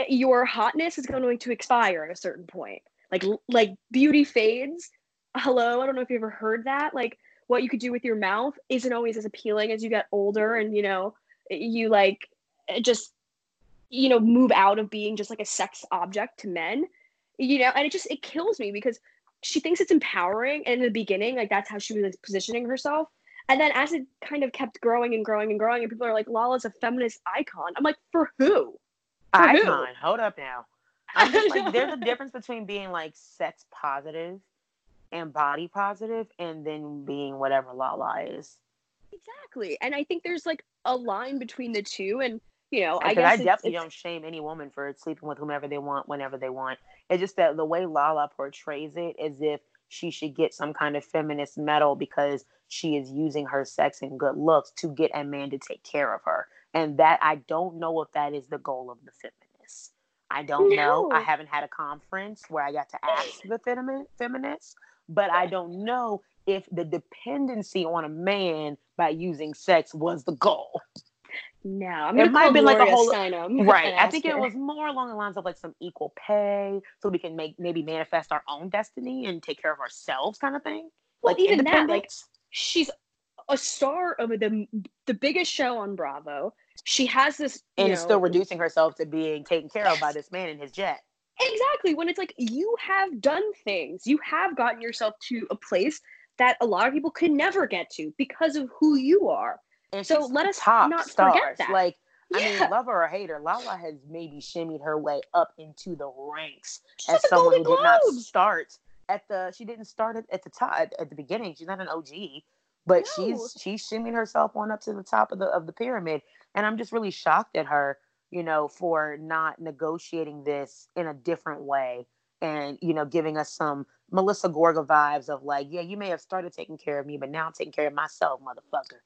Your hotness is going to expire at a certain point. Like like beauty fades. Hello, I don't know if you ever heard that. Like what you could do with your mouth isn't always as appealing as you get older and you know you like eh, just you know move out of being just like a sex object to men you know and it just it kills me because she thinks it's empowering in the beginning like that's how she was positioning herself and then as it kind of kept growing and growing and growing and people are like lala's a feminist icon i'm like for who icon. Hold up now. *laughs* I'm just like, there's a difference between being like sex positive and body positive, and then being whatever Lala is. Exactly, and I think there's like a line between the two, and you know, I guess I definitely it's, don't shame any woman for sleeping with whomever they want, whenever they want. It's just that the way Lala portrays it, as if she should get some kind of feminist medal because she is using her sex and good looks to get a man to take care of her. And that I don't know if that is the goal of the feminists. I don't no. know. I haven't had a conference where I got to ask the femi- feminists, but I don't know if the dependency on a man by using sex was the goal. No, I'm it might have been like a whole *laughs* right. I think her. it was more along the lines of like some equal pay, so we can make maybe manifest our own destiny and take care of ourselves, kind of thing. Well, like even that, like she's a star of the the biggest show on Bravo. She has this, and know, still reducing herself to being taken care yes. of by this man in his jet. Exactly. When it's like you have done things, you have gotten yourself to a place that a lot of people could never get to because of who you are. And so let us not stars. forget that. Like, yeah. I mean, love her or hate her, Lala has maybe shimmied her way up into the ranks She's as someone who did not start at the. She didn't start at, at the top at, at, the beginning. She's not an OG, but no. she's she's shimmied herself on up to the top of the of the pyramid. And I'm just really shocked at her, you know, for not negotiating this in a different way and you know giving us some Melissa Gorga vibes of like, yeah, you may have started taking care of me, but now I'm taking care of myself, motherfucker.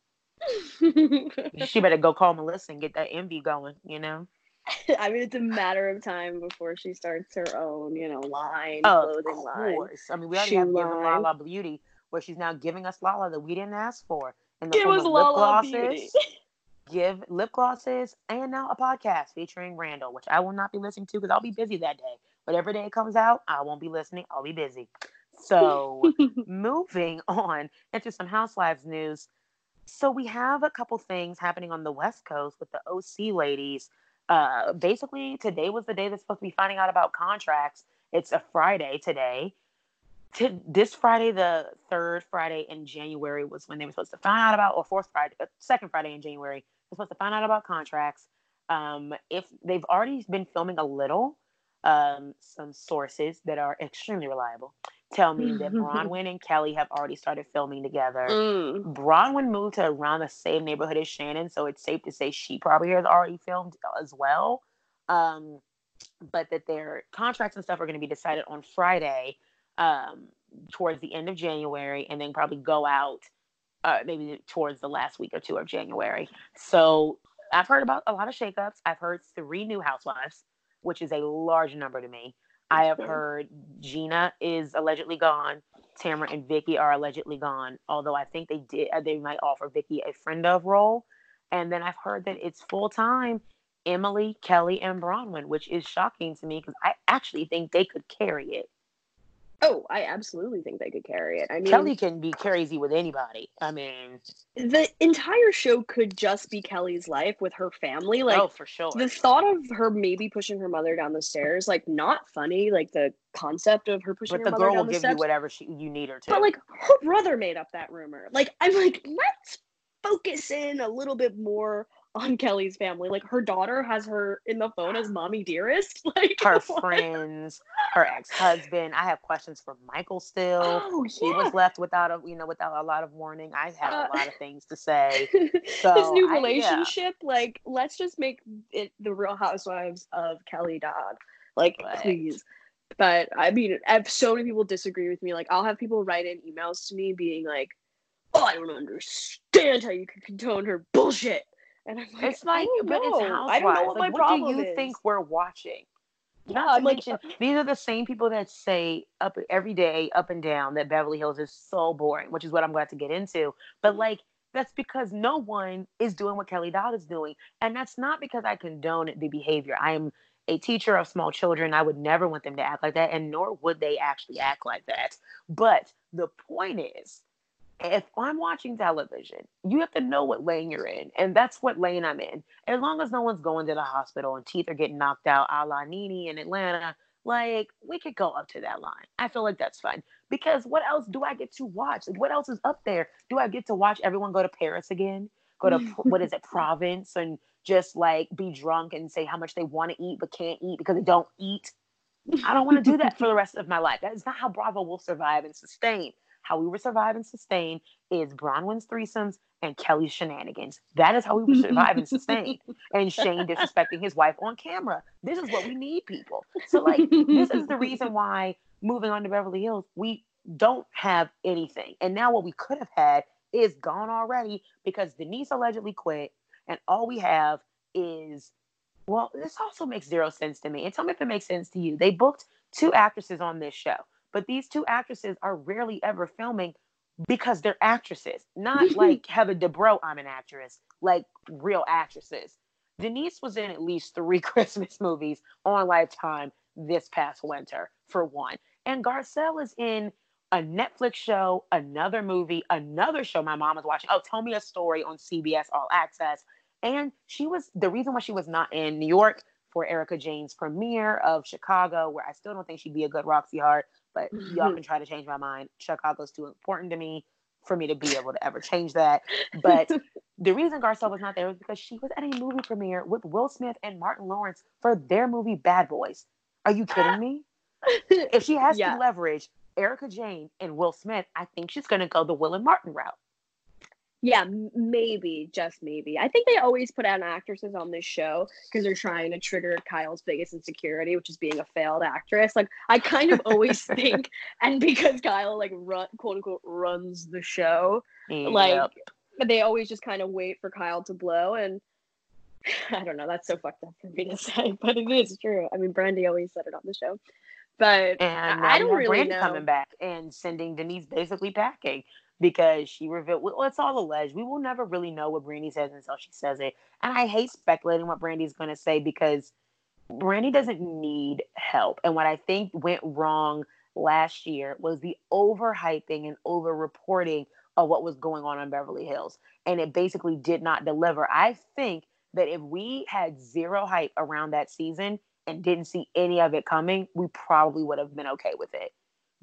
*laughs* she better go call Melissa and get that envy going, you know. *laughs* I mean, it's a matter of time before she starts her own, you know, line, of clothing course. line. I mean, we already have given Lala Beauty, where she's now giving us Lala that we didn't ask for. In the Give us Lala Beauty. *laughs* give lip glosses, and now a podcast featuring Randall, which I will not be listening to because I'll be busy that day. Whatever day it comes out, I won't be listening. I'll be busy. So, *laughs* moving on into some Housewives news. So we have a couple things happening on the West Coast with the OC ladies. Uh, basically, today was the day that's supposed to be finding out about contracts. It's a Friday today. To, this Friday, the third Friday in January, was when they were supposed to find out about, or fourth Friday, uh, second Friday in January, they're supposed to find out about contracts. Um, if they've already been filming a little, um, some sources that are extremely reliable tell me that Braunwyn and Kelly have already started filming together. Mm. Braunwyn moved to around the same neighborhood as Shannon, so it's safe to say she probably has already filmed as well. Um, but that their contracts and stuff are going to be decided on Friday, um, towards the end of January, and then probably go out uh, maybe towards the last week or two of January. So I've heard about a lot of shakeups. I've heard three new housewives, which is a large number to me. I have heard Gina is allegedly gone. Tamara and Vicki are allegedly gone. Although I think they did, uh, they might offer Vicki a friend of role. And then I've heard that it's full time Emily, Kelly, and Braunwyn, which is shocking to me because I actually think they could carry it. Oh, I absolutely think they could carry it. I mean, Kelly can be crazy with anybody. I mean, the entire show could just be Kelly's life with her family. Like, oh, for sure. The thought of her maybe pushing her mother down the stairs, like, not funny. Like the concept of her pushing. But the girl will give steps. you whatever she you need her to. But like, her brother made up that rumor. Like, I'm like, let's focus in a little bit more on Kelly's family. Like her daughter has her in the phone as mommy dearest. *laughs* Like her friends, her ex-husband. I have questions for Michael still. Oh, yeah. He was left without a you know without a lot of warning. I have uh, a lot of things to *laughs* say. So his new relationship, I, yeah. like let's just make it the Real Housewives of Kelly Dodd. Like please. But I mean, I have so many people disagree with me. Like I'll have people write in emails to me being like, "Oh, I don't understand how you can condone her bullshit." And I'm like, it's like, I but know. it's housewives. I don't know what like, my what problem do you is. think we're watching? Yeah, Not to like, mention, uh, these are the same people that say up every day, up and down, that Beverly Hills is so boring, which is what I'm glad to get into. But mm-hmm. like, that's because no one is doing what Kelly Dodd is doing, and that's not because I condone the behavior. I am a teacher of small children. I would never want them to act like that, and nor would they actually act like that. But the point is, if I'm watching television, you have to know what lane you're in. And that's what lane I'm in. As long as no one's going to the hospital and teeth are getting knocked out a la Nene in Atlanta, like we could go up to that line. I feel like that's fine. Because what else do I get to watch? Like what else is up there? Do I get to watch everyone go to Paris again? Go to *laughs* what is it, Provence and just like be drunk and say how much they want to eat but can't eat because they don't eat? I don't want to do that for the rest of my life. That is not how Bravo will survive and sustain how we would survive and sustain is Braunwyn's threesomes and Kelly's shenanigans. That is how we would survive and sustain. *laughs* And Shane disrespecting his wife on camera. This is what we need, people. So, like, this is the reason why moving on to Beverly Hills, we don't have anything. And now what we could have had is gone already because Denise allegedly quit, and all we have is well, this also makes zero sense to me. And tell me if it makes sense to you. They booked two actresses on this show, but these two actresses are rarely ever filming because they're actresses, not *laughs* like Heather Dubrow, I'm an actress, like real actresses. Denise was in at least three *laughs* Christmas movies on Lifetime this past winter, for one. And Garcelle is in a Netflix show, another movie, another show my mom was watching. Oh, tell me a story on CBS All Access. And she was the reason why she was not in New York for Erika Jayne's premiere of Chicago, where I still don't think she'd be a good Roxie Hart, but *laughs* y'all can try to change my mind. Chicago's too important to me for me to be able to ever change that. But *laughs* the reason Garcelle was not there was because she was at a movie premiere with Will Smith and Martin Lawrence for their movie Bad Boys. Are you kidding me? *laughs* if she has yeah. to leverage Erika Jayne and Will Smith, I think she's going to go the Will and Martin route. Yeah, maybe, just maybe. I think they always put out actresses on this show because they're trying to trigger Kyle's biggest insecurity, which is being a failed actress. Like I kind of always *laughs* think, and because Kyle like run quote unquote runs the show, yep. like they always just kind of wait for Kyle to blow. And *sighs* I don't know, that's so fucked up for me to *laughs* say, but it is true. I mean, Brandi always said it on the show. But and I, I don't really Brandi know. coming back and sending Denise basically packing because she revealed well, it's all alleged. We will never really know what Brandi says until she says it. And I hate speculating what Brandi's gonna say because Brandi doesn't need help. And what I think went wrong last year was the overhyping and over reporting of what was going on in Beverly Hills. And it basically did not deliver. I think that if we had zero hype around that season and didn't see any of it coming, we probably would have been okay with it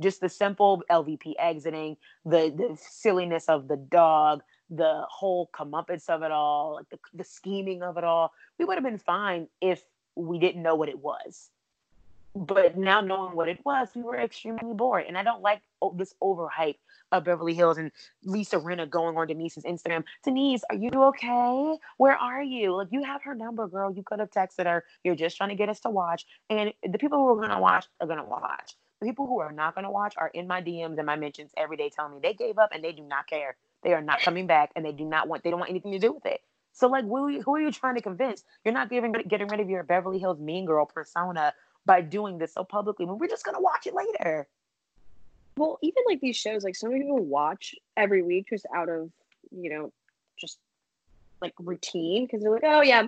just the simple LVP exiting, the the silliness of the dog, the whole comeuppance of it all, like the, the scheming of it all, we would have been fine if we didn't know what it was. But now knowing what it was, we were extremely bored. And I don't like oh, this overhype of Beverly Hills and Lisa Rinna going on Denise's Instagram. Denise, are you okay? Where are you? Like you have her number, girl. You could have texted her. You're just trying to get us to watch. And the people who are gonna watch are gonna watch. People who are not going to watch are in my DMs and my mentions every day telling me they gave up and they do not care. They are not coming back and they do not want, they don't want anything to do with it. So, like, who, who are you trying to convince? You're not giving, getting rid of your Beverly Hills mean girl persona by doing this so publicly. We're just going to watch it later. Well, even like these shows, like so many people watch every week just out of, you know, just like routine because they're like, oh, yeah,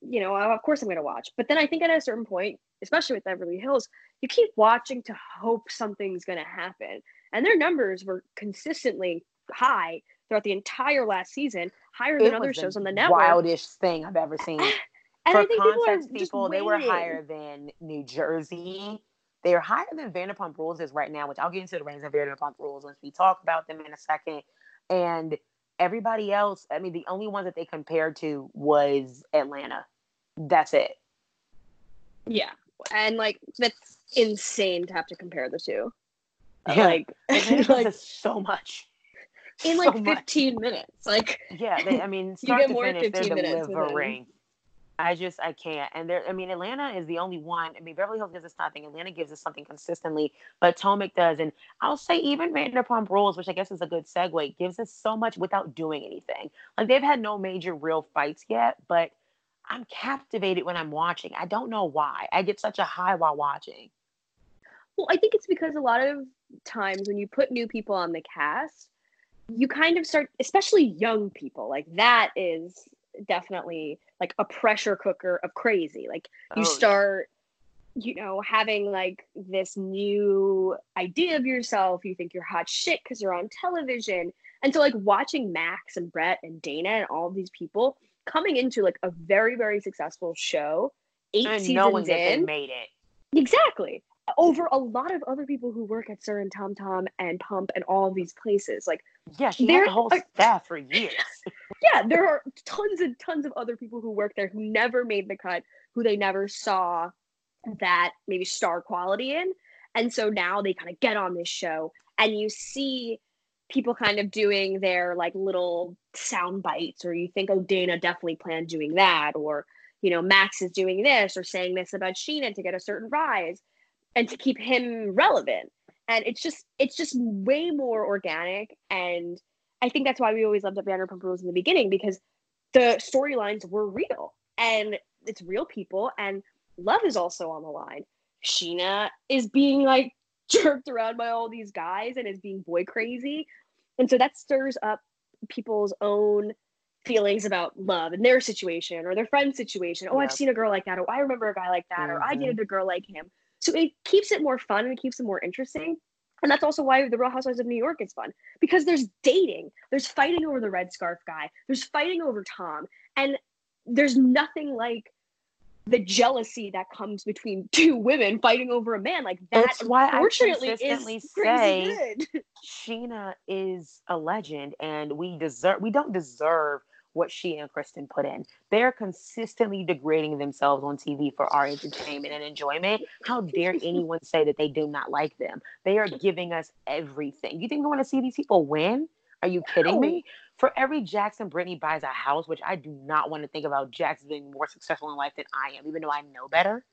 you know, of course I'm going to watch. But then I think at a certain point, especially with Beverly Hills, you keep watching to hope something's going to happen. And their numbers were consistently high throughout the entire last season, higher it than other shows on the network. Wildest thing I've ever seen. *laughs* and For context, people, people they were higher than New Jersey. They are higher than Vanderpump Rules is right now, which I'll get into the ratings of Vanderpump Rules once we talk about them in a second. And everybody else, I mean, the only one that they compared to was Atlanta. That's it. Yeah. And like that's insane to have to compare the two. Yeah. Like, *laughs* *laughs* like so much. In so like 15 much. minutes. Like Yeah, they, I mean *laughs* start to finish, they're delivering. I just I can't. And there I mean Atlanta is the only one. I mean Beverly Hills gives us nothing. Atlanta gives us something consistently, but Potomac does. And I'll say even Vanderpump Rules, which I guess is a good segue, gives us so much without doing anything. Like they've had no major real fights yet, but I'm captivated when I'm watching. I don't know why. I get such a high while watching. Well, I think it's because a lot of times when you put new people on the cast, you kind of start, especially young people, like that is definitely like a pressure cooker of crazy. Like you oh, start, yeah. you know, having like this new idea of yourself. You think you're hot shit because you're on television. And so, like, watching Max and Brett and Dana and all of these people, coming into like a very very successful show eight and seasons in, made it exactly over a lot of other people who work at SUR and Tom Tom and Pump and all of these places. Like, yeah, she had a whole staff for years. *laughs* yeah, there are tons and tons of other people who work there who never made the cut, who they never saw that maybe star quality in. And so now they kind of get on this show and you see people kind of doing their like little sound bites or you think oh dana definitely planned doing that or you know max is doing this or saying this about Scheana to get a certain rise and to keep him relevant. And it's just it's just way more organic and i think that's why we always loved the vanderpump rules in the beginning because the storylines were real and it's real people and love is also on the line. Scheana is being like jerked around by all these guys and is being boy crazy and so that stirs up people's own feelings about love and their situation or their friend's situation. Oh, I've seen a girl like that, or I remember a guy like that, mm-hmm. or I mm-hmm. dated a girl like him. So it keeps it more fun and it keeps it more interesting. And that's also why the Real Housewives of New York is fun because there's dating, there's fighting over the red scarf guy, there's fighting over Tom, and there's nothing like the jealousy that comes between two women fighting over a man like that. That's why I consistently say Scheana *laughs* is a legend, and we deserve. We don't deserve what she and Kristen put in. They're consistently degrading themselves on TV for our entertainment and enjoyment. How dare anyone say that they do not like them? They are giving us everything. You think we want to see these people win? Are you kidding no. me? For every Jackson Brittany buys a house, which I do not want to think about Jackson being more successful in life than I am, even though I know better.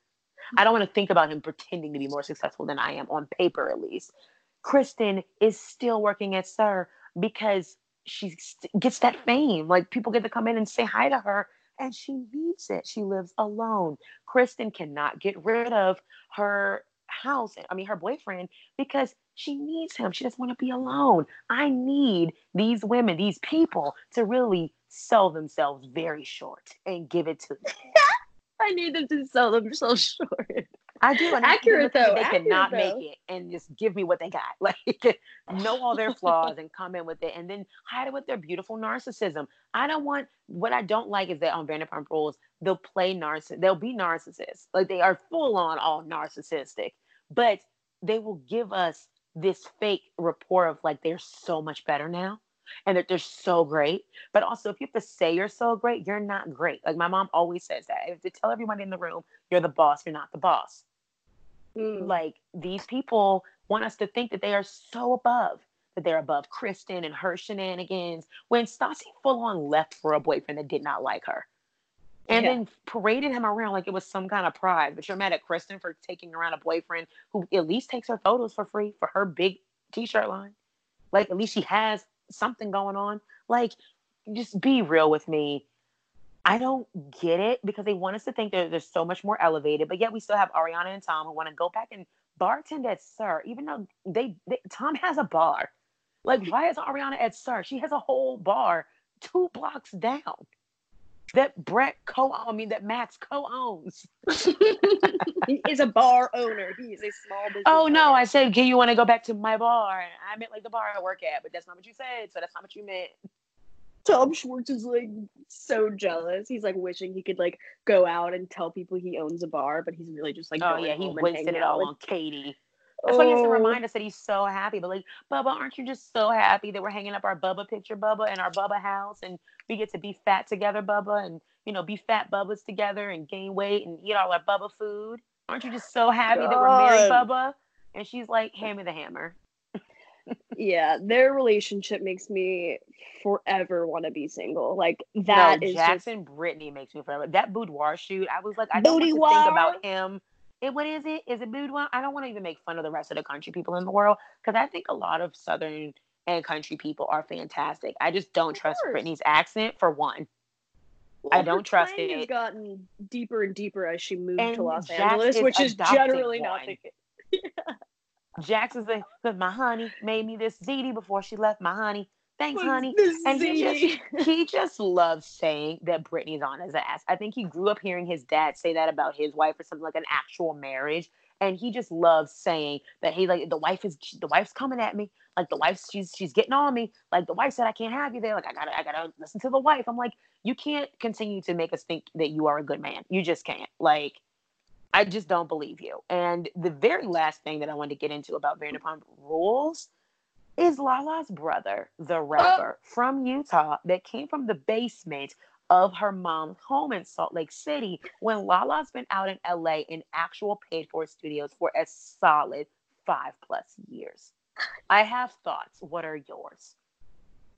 I don't want to think about him pretending to be more successful than I am, on paper at least. Kristen is still working at SUR because she gets that fame. Like people get to come in and say hi to her, and she needs it. She lives alone. Kristen cannot get rid of her house, I mean, her boyfriend, because she needs him. She doesn't want to be alone. I need these women, these people to really sell themselves very short and give it to me. *laughs* I need them to sell themselves short. I do. And accurate though. They accurate, cannot though. make it and just give me what they got. *laughs* Like know all their flaws and come in with it and then hide it with their beautiful narcissism. I don't want what I don't like is that on Vanderpump Rules, they'll play narciss they'll be narcissists. Like they are full on all narcissistic, but they will give us this fake rapport of like they're so much better now and that they're so great. But also, if you have to say you're so great, you're not great. Like my mom always says that. If to tell everybody in the room you're the boss, you're not the boss. Mm. Like these people want us to think that they are so above, that they're above Kristen and her shenanigans. When Stassi full on left for a boyfriend that did not like her. And yeah. then paraded him around like it was some kind of pride. But you're mad at Kristen for taking around a boyfriend who at least takes her photos for free for her big t-shirt line. Like at least she has something going on. Like, just be real with me. I don't get it because they want us to think that they're so much more elevated, but yet we still have Ariana and Tom who want to go back and bartend at SUR, even though they, they Tom has a bar. Like, mm-hmm. why is Ariana at SUR? She has a whole bar two blocks down that Brett co I mean that Max co-owns. *laughs* he is a bar owner. He is a small business. Oh no, I said, "Do you want to go back to my bar?" I meant like the bar I work at, but that's not what you said. So that's not what you meant. Tom Schwartz is like so jealous. He's like wishing he could like go out and tell people he owns a bar, but he's really just like oh yeah, he wasted it all with... on Katie. That's oh. why he has to remind us that he's so happy. But like, Bubba, aren't you just so happy that we're hanging up our Bubba picture, Bubba, in our Bubba house, and we get to be fat together, Bubba, and you know, be fat Bubbas together and gain weight and eat all our Bubba food? Aren't you just so happy God. that we're married, Bubba? And she's like, hand me the hammer. yeah, their relationship makes me forever want to be single. Like that no, is Jackson just... Brittany makes me forever. That boudoir shoot, I was like, I don't want to think about him it, what is it? Is it boudoir? I don't want to even make fun of the rest of the country people in the world because I think a lot of Southern and country people are fantastic. I just don't trust. Brittany's accent for one. Well, I don't trust it. Has gotten deeper and deeper as she moved and to Los Jax Angeles, is which is generally one. not the case. yeah. *laughs* Jax is like, my honey made me this ziti before she left. My honey, Thanks, honey. And he just *laughs* he just loves saying that Brittany's on his ass. I think he grew up hearing his dad say that about his wife or something like an actual marriage. And he just loves saying that he like the wife is the wife's coming at me. Like the wife, she's she's getting on me. Like the wife said I can't have you there. Like I gotta I gotta listen to the wife. I'm like, you can't continue to make us think that you are a good man. You just can't. Like I just don't believe you. And the very last thing that I wanted to get into about Vanderpump Rules is Lala's brother, the oh. rapper from Utah that came from the basement of her mom's home in Salt Lake City when Lala's been out in LA in actual paid for studios for a solid five plus years. I have thoughts. What are yours?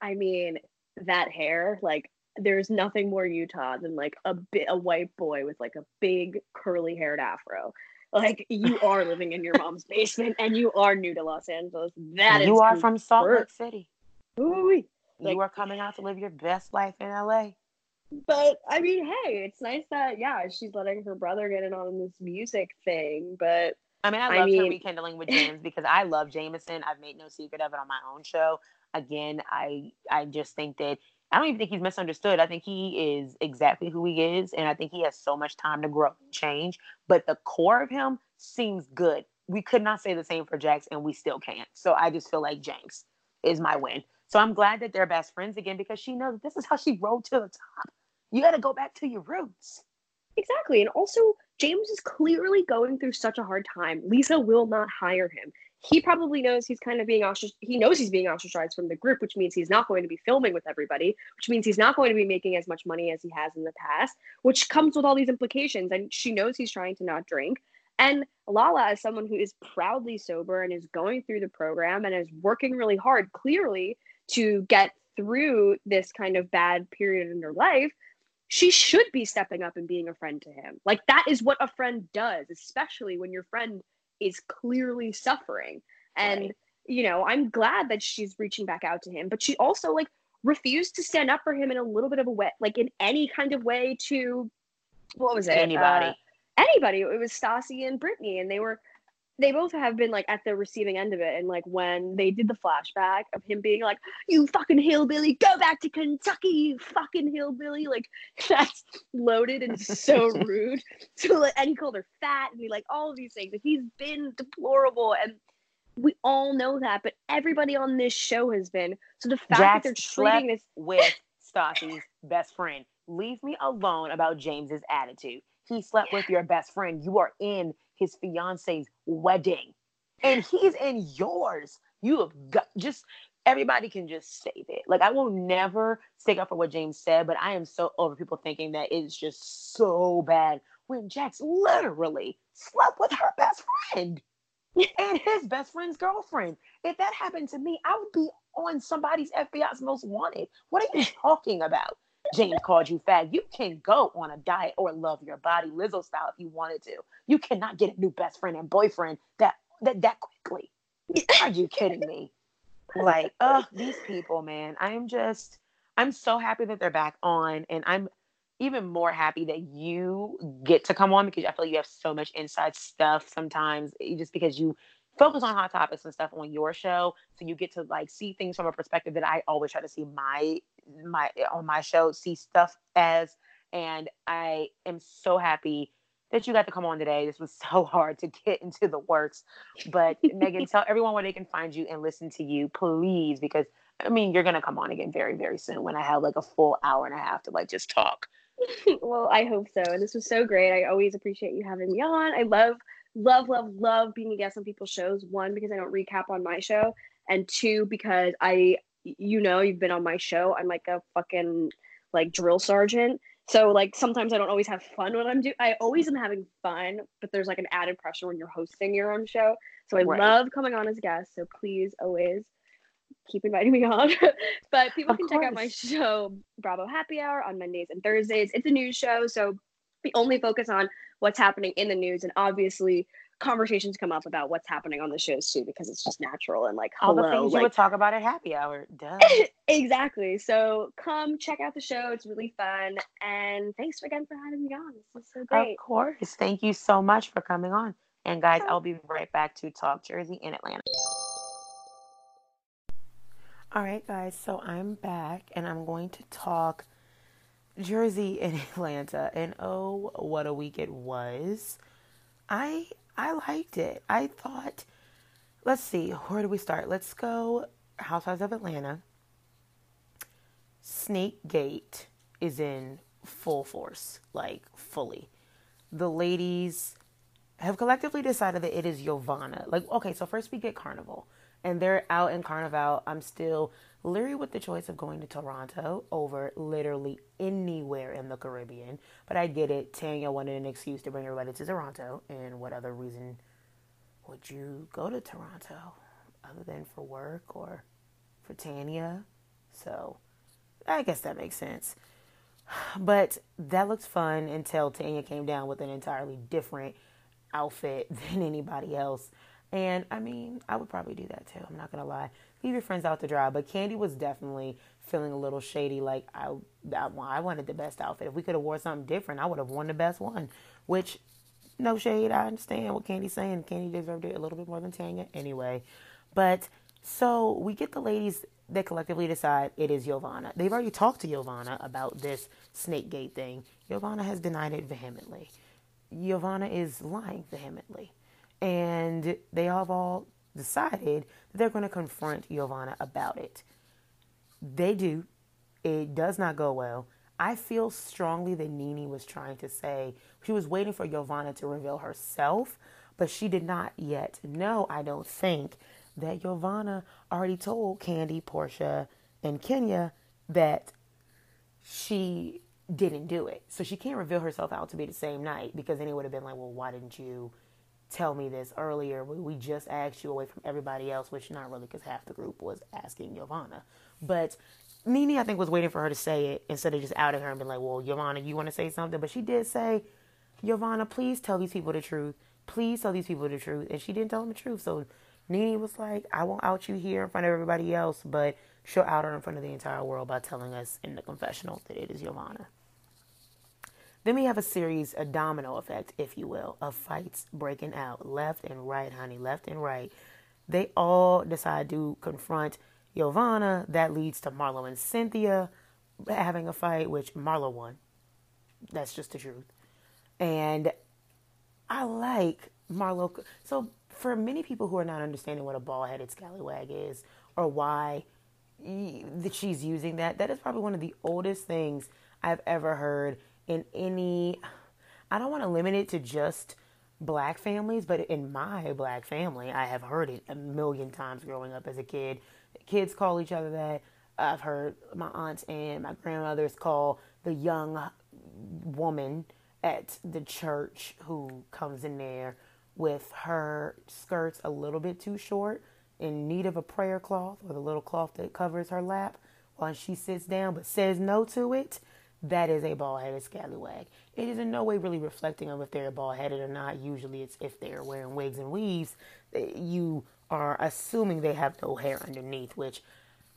I mean, that hair, like, there's nothing more Utah than like a bit a white boy with like a big curly haired afro. Like you are living in your *laughs* mom's basement and you are new to Los Angeles. That you are from Salt. Lake City. Ooh-wee. Like- you are coming out to live your best life in LA. But I mean, hey, it's nice that yeah, she's letting her brother get in on this music thing. But I mean, I I love her rekindling with *laughs* James because I love Jameson. I've made no secret of it on my own show. Again, I I just think that I don't even think he's misunderstood. I think he is exactly who he is, and I think he has so much time to grow and change. But the core of him seems good. We could not say the same for Jax, and we still can't. So I just feel like James is my win. So I'm glad that they're best friends again because she knows this is how she rode to the top. You got to go back to your roots. Exactly. And also, James is clearly going through such a hard time. Lisa will not hire him. He probably knows he's kind of being ostracized. He knows he's being ostracized from the group, which means he's not going to be filming with everybody, which means he's not going to be making as much money as he has in the past, which comes with all these implications. And she knows he's trying to not drink. And Lala, as someone who is proudly sober and is going through the program and is working really hard, clearly, to get through this kind of bad period in her life, she should be stepping up and being a friend to him. Like that is what a friend does, especially when your friend is clearly suffering. And Right. you know, I'm glad that she's reaching back out to him, but she also like refused to stand up for him in a little bit of a way, like in any kind of way to what was it? Anybody. Uh, anybody. It was Stassi and Brittany, and they were they both have been like at the receiving end of it. And like when they did the flashback of him being like, "You fucking hillbilly, go back to Kentucky, you fucking hillbilly," like *laughs* that's loaded and so *laughs* rude. *laughs* So like, and he called her fat, and he like all of these things. Like, he's been deplorable, and we all know that. But everybody on this show has been. So the fact that they're treating this with Stassi's best friend. Leave me alone about James's attitude. He slept with your best friend. You are in his fiance's wedding, and he's in yours. You have got just everybody can just save it. Like I will never stick up for what James said, but I am so over people thinking that it's just so bad when Jax literally slept with her best friend and his best friend's girlfriend. If that happened to me, I would be on somebody's FBI's most wanted. What are you talking about? James called you fat. You can go on a diet or love your body, Lizzo style, if you wanted to. You cannot get a new best friend and boyfriend that that that quickly. Are you kidding me? Like, oh, these people, man. I'm just, I'm so happy that they're back on, and I'm even more happy that you get to come on because I feel like you have so much inside stuff sometimes, eh, just because you focus on hot topics and stuff on your show, so you get to like see things from a perspective that I always try to see my my on my show, see stuff as, and I am so happy that you got to come on today. This was *laughs* so hard to get into the works. But *laughs* Megan, tell everyone where they can find you and listen to you, please, because I mean you're gonna come on again very, very soon when I have like a full hour and a half to like just talk. *laughs* well, I hope so. And this was so great. I always appreciate you having me on. I love, love, love, love being a guest on people's shows. One, because I don't recap on my show, and two, because I, you know, you've been on my show. I'm like a fucking like drill sergeant. So like sometimes I don't always have fun when I'm doing. I always am having fun, but there's like an added pressure when you're hosting your own show. So I Right. love coming on as a guest. So please always keep inviting me *laughs* on. but people Of can check out my show Bravo Happy Hour on Mondays and Thursdays. It's a news show, so we only focus on what's happening in the news, and obviously conversations come up about what's happening on the shows too, because it's just natural and like All hello, the things you would talk about at happy hour. Duh. *laughs* exactly. So come check out the show; it's really fun. And thanks again for having me on. This is so great. Of course. Thank you so much for coming on. And guys, I'll be right back to Talk Jersey in Atlanta. All right, guys. So I'm back and I'm going to talk Jersey in *laughs* Atlanta. And oh, what a week it was. I I liked it. I thought let's see, where do we start? Let's go Housewives of Atlanta. Snake Gate is in full force, like fully. The ladies have collectively decided that it is Yovanna. Like, okay, so first we get Carnival, and they're out in Carnival. I'm still leery with the choice of going to Toronto over literally anywhere in the Caribbean, but I get it. Tanya wanted an excuse to bring everybody to Toronto, and what other reason would you go to Toronto other than for work or for Tanya? So I guess that makes sense. *sighs* But that looked fun until Tanya came down with an entirely different outfit *laughs* than anybody else. And I mean, I would probably do that too. I'm not gonna lie. Leave your friends out to dry. But Candy was definitely feeling a little shady. Like I, I, wanted the best outfit. If we could have wore something different, I would have won the best one. Which, no shade. I understand what Candy's saying. Candy deserved it a little bit more than Tanya anyway. But so we get the ladies that collectively decide it is Yovanna. They've already talked to Yovanna about this snake gate thing. Yovanna has denied it vehemently. Yovanna is lying vehemently. And they have all decided that they're going to confront Yovanna about it. They do. It does not go well. I feel strongly that NeNe was trying to say she was waiting for Yovanna to reveal herself, but she did not yet know, I don't think, that Yovanna already told Candy, Porsha, and Kenya that she didn't do it. So she can't reveal herself out to be the same night because then it would have been like, well, why didn't you tell me this earlier? We just asked you away from everybody else, which not really because half the group was asking Yovanna. But NeNe, I think, was waiting for her to say it instead of just outing her and being like, well, Yovanna, you want to say something? But she did say, Yovanna, please tell these people the truth. Please tell these people the truth. And she didn't tell them the truth. So NeNe was like, I won't out you here in front of everybody else, but she'll out her in front of the entire world by telling us in the confessional that it is Yovanna. Then we have a series, a domino effect, if you will, of fights breaking out left and right, honey, left and right. They all decide to confront Yovanna. That leads to Marlo and Cynthia having a fight, which Marlo won. That's just the truth. And I like Marlo. So for many people who are not understanding what a ball-headed scallywag is or why that she's using that, that is probably one of the oldest things I've ever heard in any. I don't want to limit it to just black families, but in my black family, I have heard it a million times growing up as a kid. Kids call each other that. I've heard my aunts and my grandmothers call the young woman at the church who comes in there with her skirts a little bit too short, in need of a prayer cloth or the little cloth that covers her lap while she sits down but says no to it, that is a bald headed scallywag. It is in no way really reflecting on if they're bald headed or not. Usually it's if they're wearing wigs and weaves, you are assuming they have no hair underneath, which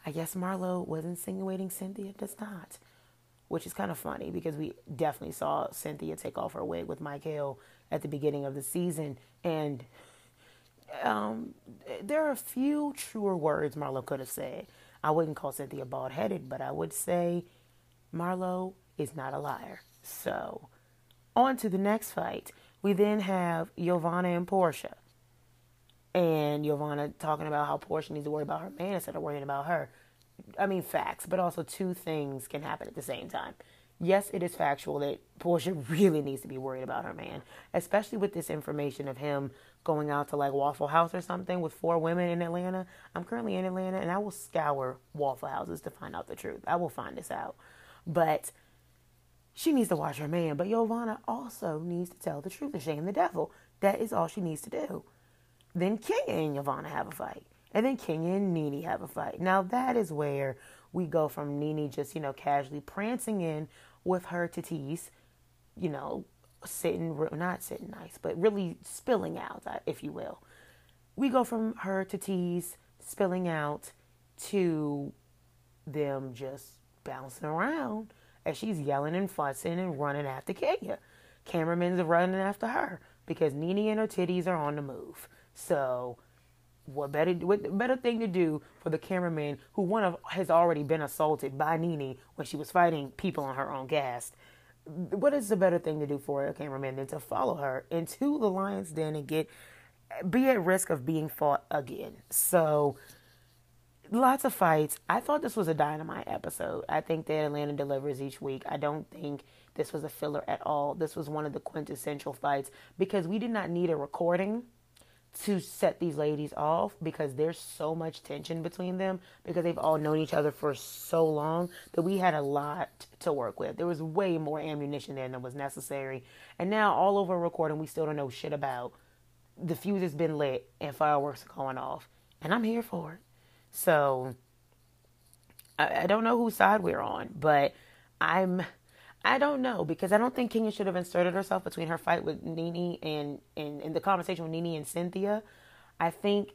I guess Marlo was insinuating Cynthia does not. Which is kind of funny because we definitely saw Cynthia take off her wig with Mike Michael at the beginning of the season. And um, there are a few truer words Marlo could have said. I wouldn't call Cynthia bald headed, but I would say Marlo is not a liar. So, on to the next fight. We then have Yovanna and Porsha. And Yovanna talking about how Porsha needs to worry about her man instead of worrying about her. I mean, facts, but also two things can happen at the same time yes, it is factual that Porsha *laughs* really needs to be worried about her man, especially with this information of him going out to like Waffle House or something with four women in Atlanta. I'm currently in Atlanta and I will scour Waffle Houses to find out the truth. I will find this out. But she needs to watch her man. But Yovanna also needs to tell the truth and shame the devil. That is all she needs to do. Then Kenya and Yovanna have a fight. And then Kenya and NeNe have a fight. Now that is where we go from NeNe just, you know, casually prancing in with her to tease, you know, sitting, not sitting nice, but really spilling out, uh, if you will. We go from her to tease, spilling out, to them just bouncing around as she's yelling and fussing and running after Kenya. Cameramen's running after her because NeNe and her titties are on the move. So, what better what better thing to do for the cameraman who one of has already been assaulted by NeNe when she was fighting people on her own cast? What is the better thing to do for a cameraman than to follow her into the lion's den and get be at risk of being fought again? So lots of fights. I thought this was a dynamite episode. I think that Atlanta delivers each week. I don't think this was a filler at all. This was one of the quintessential fights because we did not need a recording to set these ladies off because there's so much tension between them because they've all known each other for so long that we had a lot to work with. There was way more ammunition there than was necessary. And now all over recording we still don't know shit about. The fuse has been lit and fireworks are going off. And I'm here for it. So I, I don't know whose side we're on, but I'm I don't know because I don't think Kenya should have inserted herself between her fight with Nene and and, and the conversation with Nene and Cynthia. I think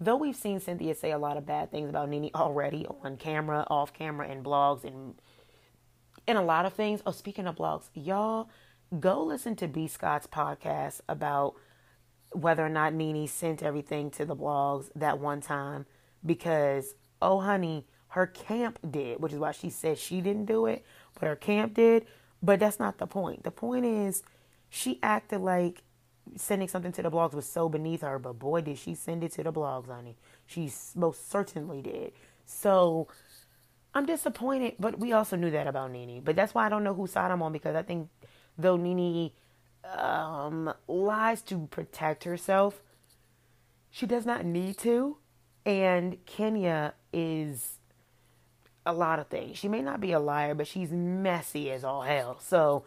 though we've seen Cynthia say a lot of bad things about Nene already on camera, off camera, and blogs and and a lot of things. Oh, speaking of blogs, y'all go listen to B Scott's podcast about whether or not Nene sent everything to the blogs that one time because oh honey, her camp did, which is why she said she didn't do it, but her camp did. But that's not the point. The point is she acted like sending something to the blogs was so beneath her, but boy, did she send it to the blogs, honey. She most certainly did. So I'm disappointed, but we also knew that about Nene. But that's why I don't know whose side I'm on because I think though Nene um, lies to protect herself, she does not need to. And Kenya is a lot of things. She may not be a liar, but she's messy as all hell. So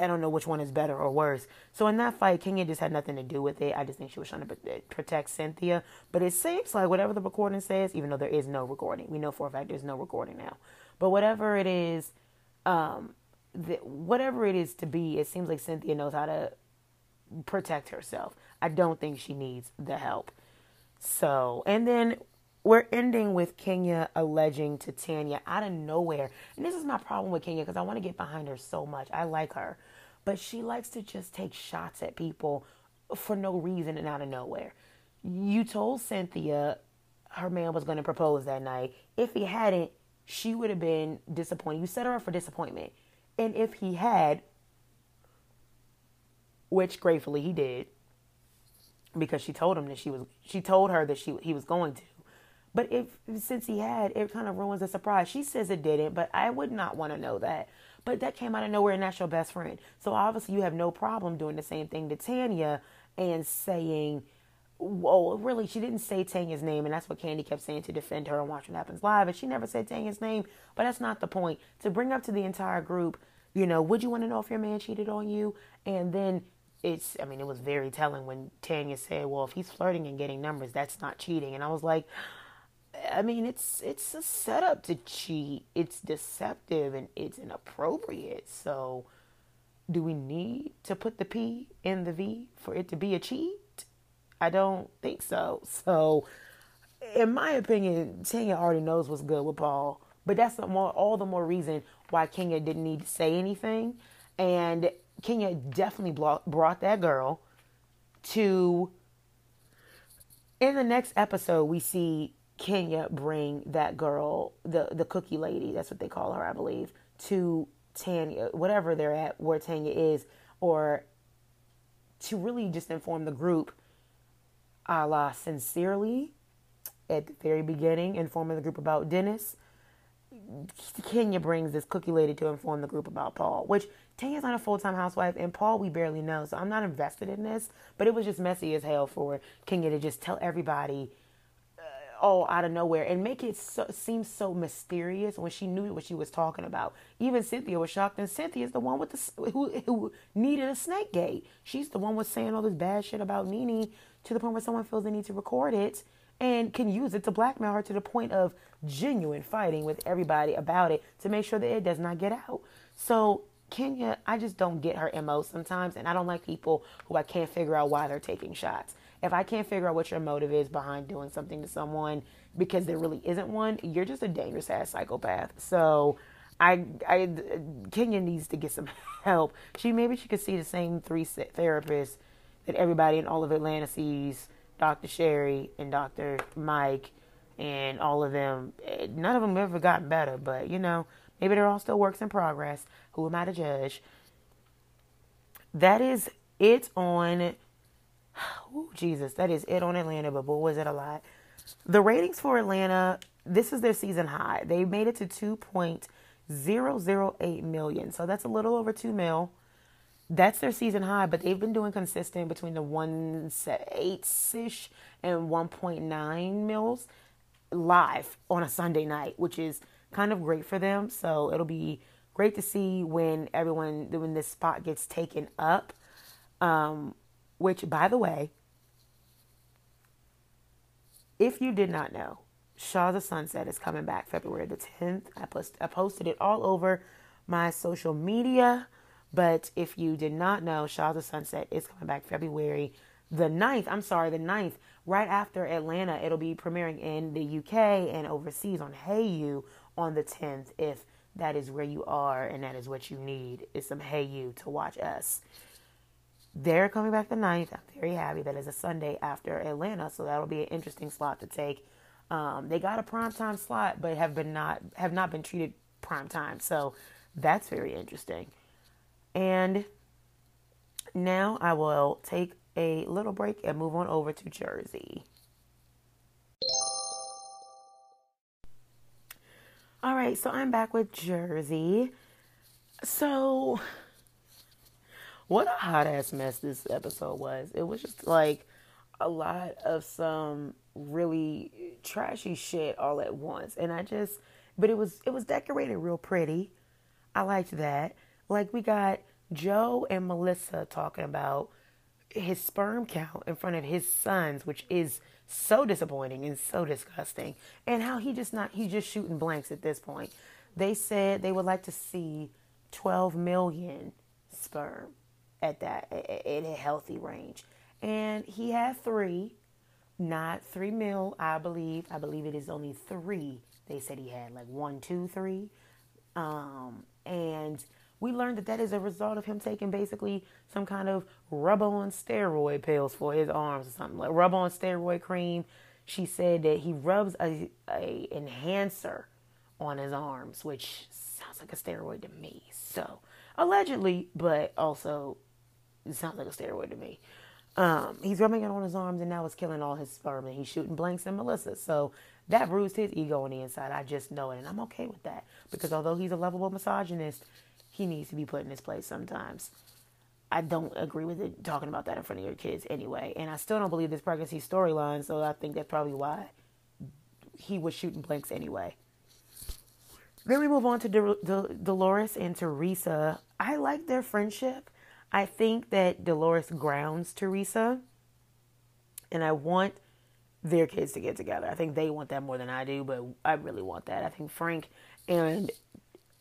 I don't know which one is better or worse. So in that fight, Kenya just had nothing to do with it. I just think she was trying to protect Cynthia. But it seems like whatever the recording says, even though there is no recording, we know for a fact there's no recording now. But whatever it is, um, the, whatever it is to be, it seems like Cynthia knows how to protect herself. I don't think she needs the help. So, and then we're ending with Kenya alleging to Tanya out of nowhere. And this is my problem with Kenya because I want to get behind her so much. I like her. But she likes to just take shots at people for no reason and out of nowhere. You told Cynthia her man was going to propose that night. If he hadn't, she would have been disappointed. You set her up for disappointment. And if he had, which gratefully he did, because she told him that she was she told her that she he was going to but if since he had, it kind of ruins the surprise. She says it didn't, but I would not want to know that. But that came out of nowhere, and that's your best friend. So obviously, you have no problem doing the same thing to Tanya and saying, "Well, really, she didn't say Tanya's name," and that's what Kandi kept saying to defend her and Watch What Happens Live, and she never said Tanya's name. But that's not the point. To bring up to the entire group, you know, would you want to know if your man cheated on you? And then it's, I mean, it was very telling when Tanya said, "Well, if he's flirting and getting numbers, that's not cheating," and I was like. I mean, it's it's a setup to cheat. It's deceptive and it's inappropriate. So, do we need to put the P in the V for it to be a cheat? I don't think so. *laughs* So, in my opinion, Tanya already knows what's good with Paul. But that's the more, all the more reason why Kenya didn't need to say anything. And Kenya definitely brought that girl to. In the next episode, we see Kenya bring that girl, the the cookie lady, that's what they call her, I believe, to Tanya, whatever they're at, where Tanya is, or to really just inform the group, a la sincerely, at the very beginning, informing the group about Dennis. Kenya brings this cookie lady to inform the group about Paul, which Tanya's not a full time housewife, and Paul we barely know, so I'm not invested in this. But it was just messy as hell for Kenya to just tell everybody uh, all out of nowhere and make it so, seem so mysterious when she knew what she was talking about. Even Cynthia was shocked, and Cynthia's the one with the who, who needed a snake gate. She's the one was saying all this bad shit about NeNe to the point where someone feels they need to record it and can use it to blackmail her to the point of genuine fighting with everybody about it to make sure that it does not get out. So Kenya, I just don't get her MO sometimes, and I don't like people who I can't figure out why they're taking shots if I can't figure out what your motive is behind doing something to someone because there really isn't one, you're just a dangerous ass psychopath. So I, I, Kenya needs to get some *laughs* help. She maybe she could see the same three therapists that everybody in all of Atlanta sees: Dr. Sherry and Dr. Mike, and all of them. Eh, none of them ever gotten better, but you know, maybe they're all still works in progress. Who am I to judge? That is it on *sighs* Oh, Jesus, that is it on Atlanta, but boy, was it a lot. The ratings for Atlanta, this is their season high. They made it to 2.008 million. So that's a little over 2 mil. That's their season high, but they've been doing consistent between the 1.8 ish and 1.9 mils live on a Sunday night, which is kind of great for them. So it'll be great to see when everyone, when this spot gets taken up. Um, which, by the way, if you did not know, Shahs the Sunset is coming back February the 10th. I, post, I posted it all over my social media. But if you did not know, Shahs of Sunset is coming back February the 9th. I'm sorry, the 9th, right after Atlanta. It'll be premiering in the UK and overseas on Hayu on the 10th if that is where you are and that is what you need is some Hayu to watch us. They're coming back the 9th. I'm very happy. That is a Sunday after Atlanta, so that'll be an interesting slot to take. Um, they got a prime time slot, but have been not have not been treated prime time, so that's very interesting. And now I will take a little break and move on over to Jersey. All right, so I'm back with Jersey. So, what a hot ass mess this episode was. It was just like a lot of some really trashy shit all at once. And I just but it was it was decorated real pretty. I liked that. Like we got Joe and Melissa talking about his sperm count in front of his sons, which is so disappointing and so disgusting. And how he just not he's just shooting blanks at this point. They said they would like to see 12 million sperm at that in a healthy range. And he had 3, not 3 mil, I believe. I believe it is only 3. They said he had like one, two, three. Um, and we learned that that is a result of him taking basically some kind of rub on steroid pills for his arms or something like rub on steroid cream. She said that he rubs a, a enhancer on his arms, which sounds like a steroid to me. So allegedly, but also it sounds like a steroid to me. Um, he's rubbing it on his arms and now it's killing all his sperm and he's shooting blanks in Melissa. So that bruised his ego on the inside. I just know it and I'm okay with that because although he's a lovable misogynist, he needs to be put in his place sometimes. I don't agree with it talking about that in front of your kids anyway. And I still don't believe this pregnancy storyline, so I think that's probably why he was shooting blanks anyway. Then we move on to Dolores and Teresa. I like their friendship. I think that Dolores grounds Teresa, and I want their kids to get together. I think they want that more than I do, but I really want that. I think Frank and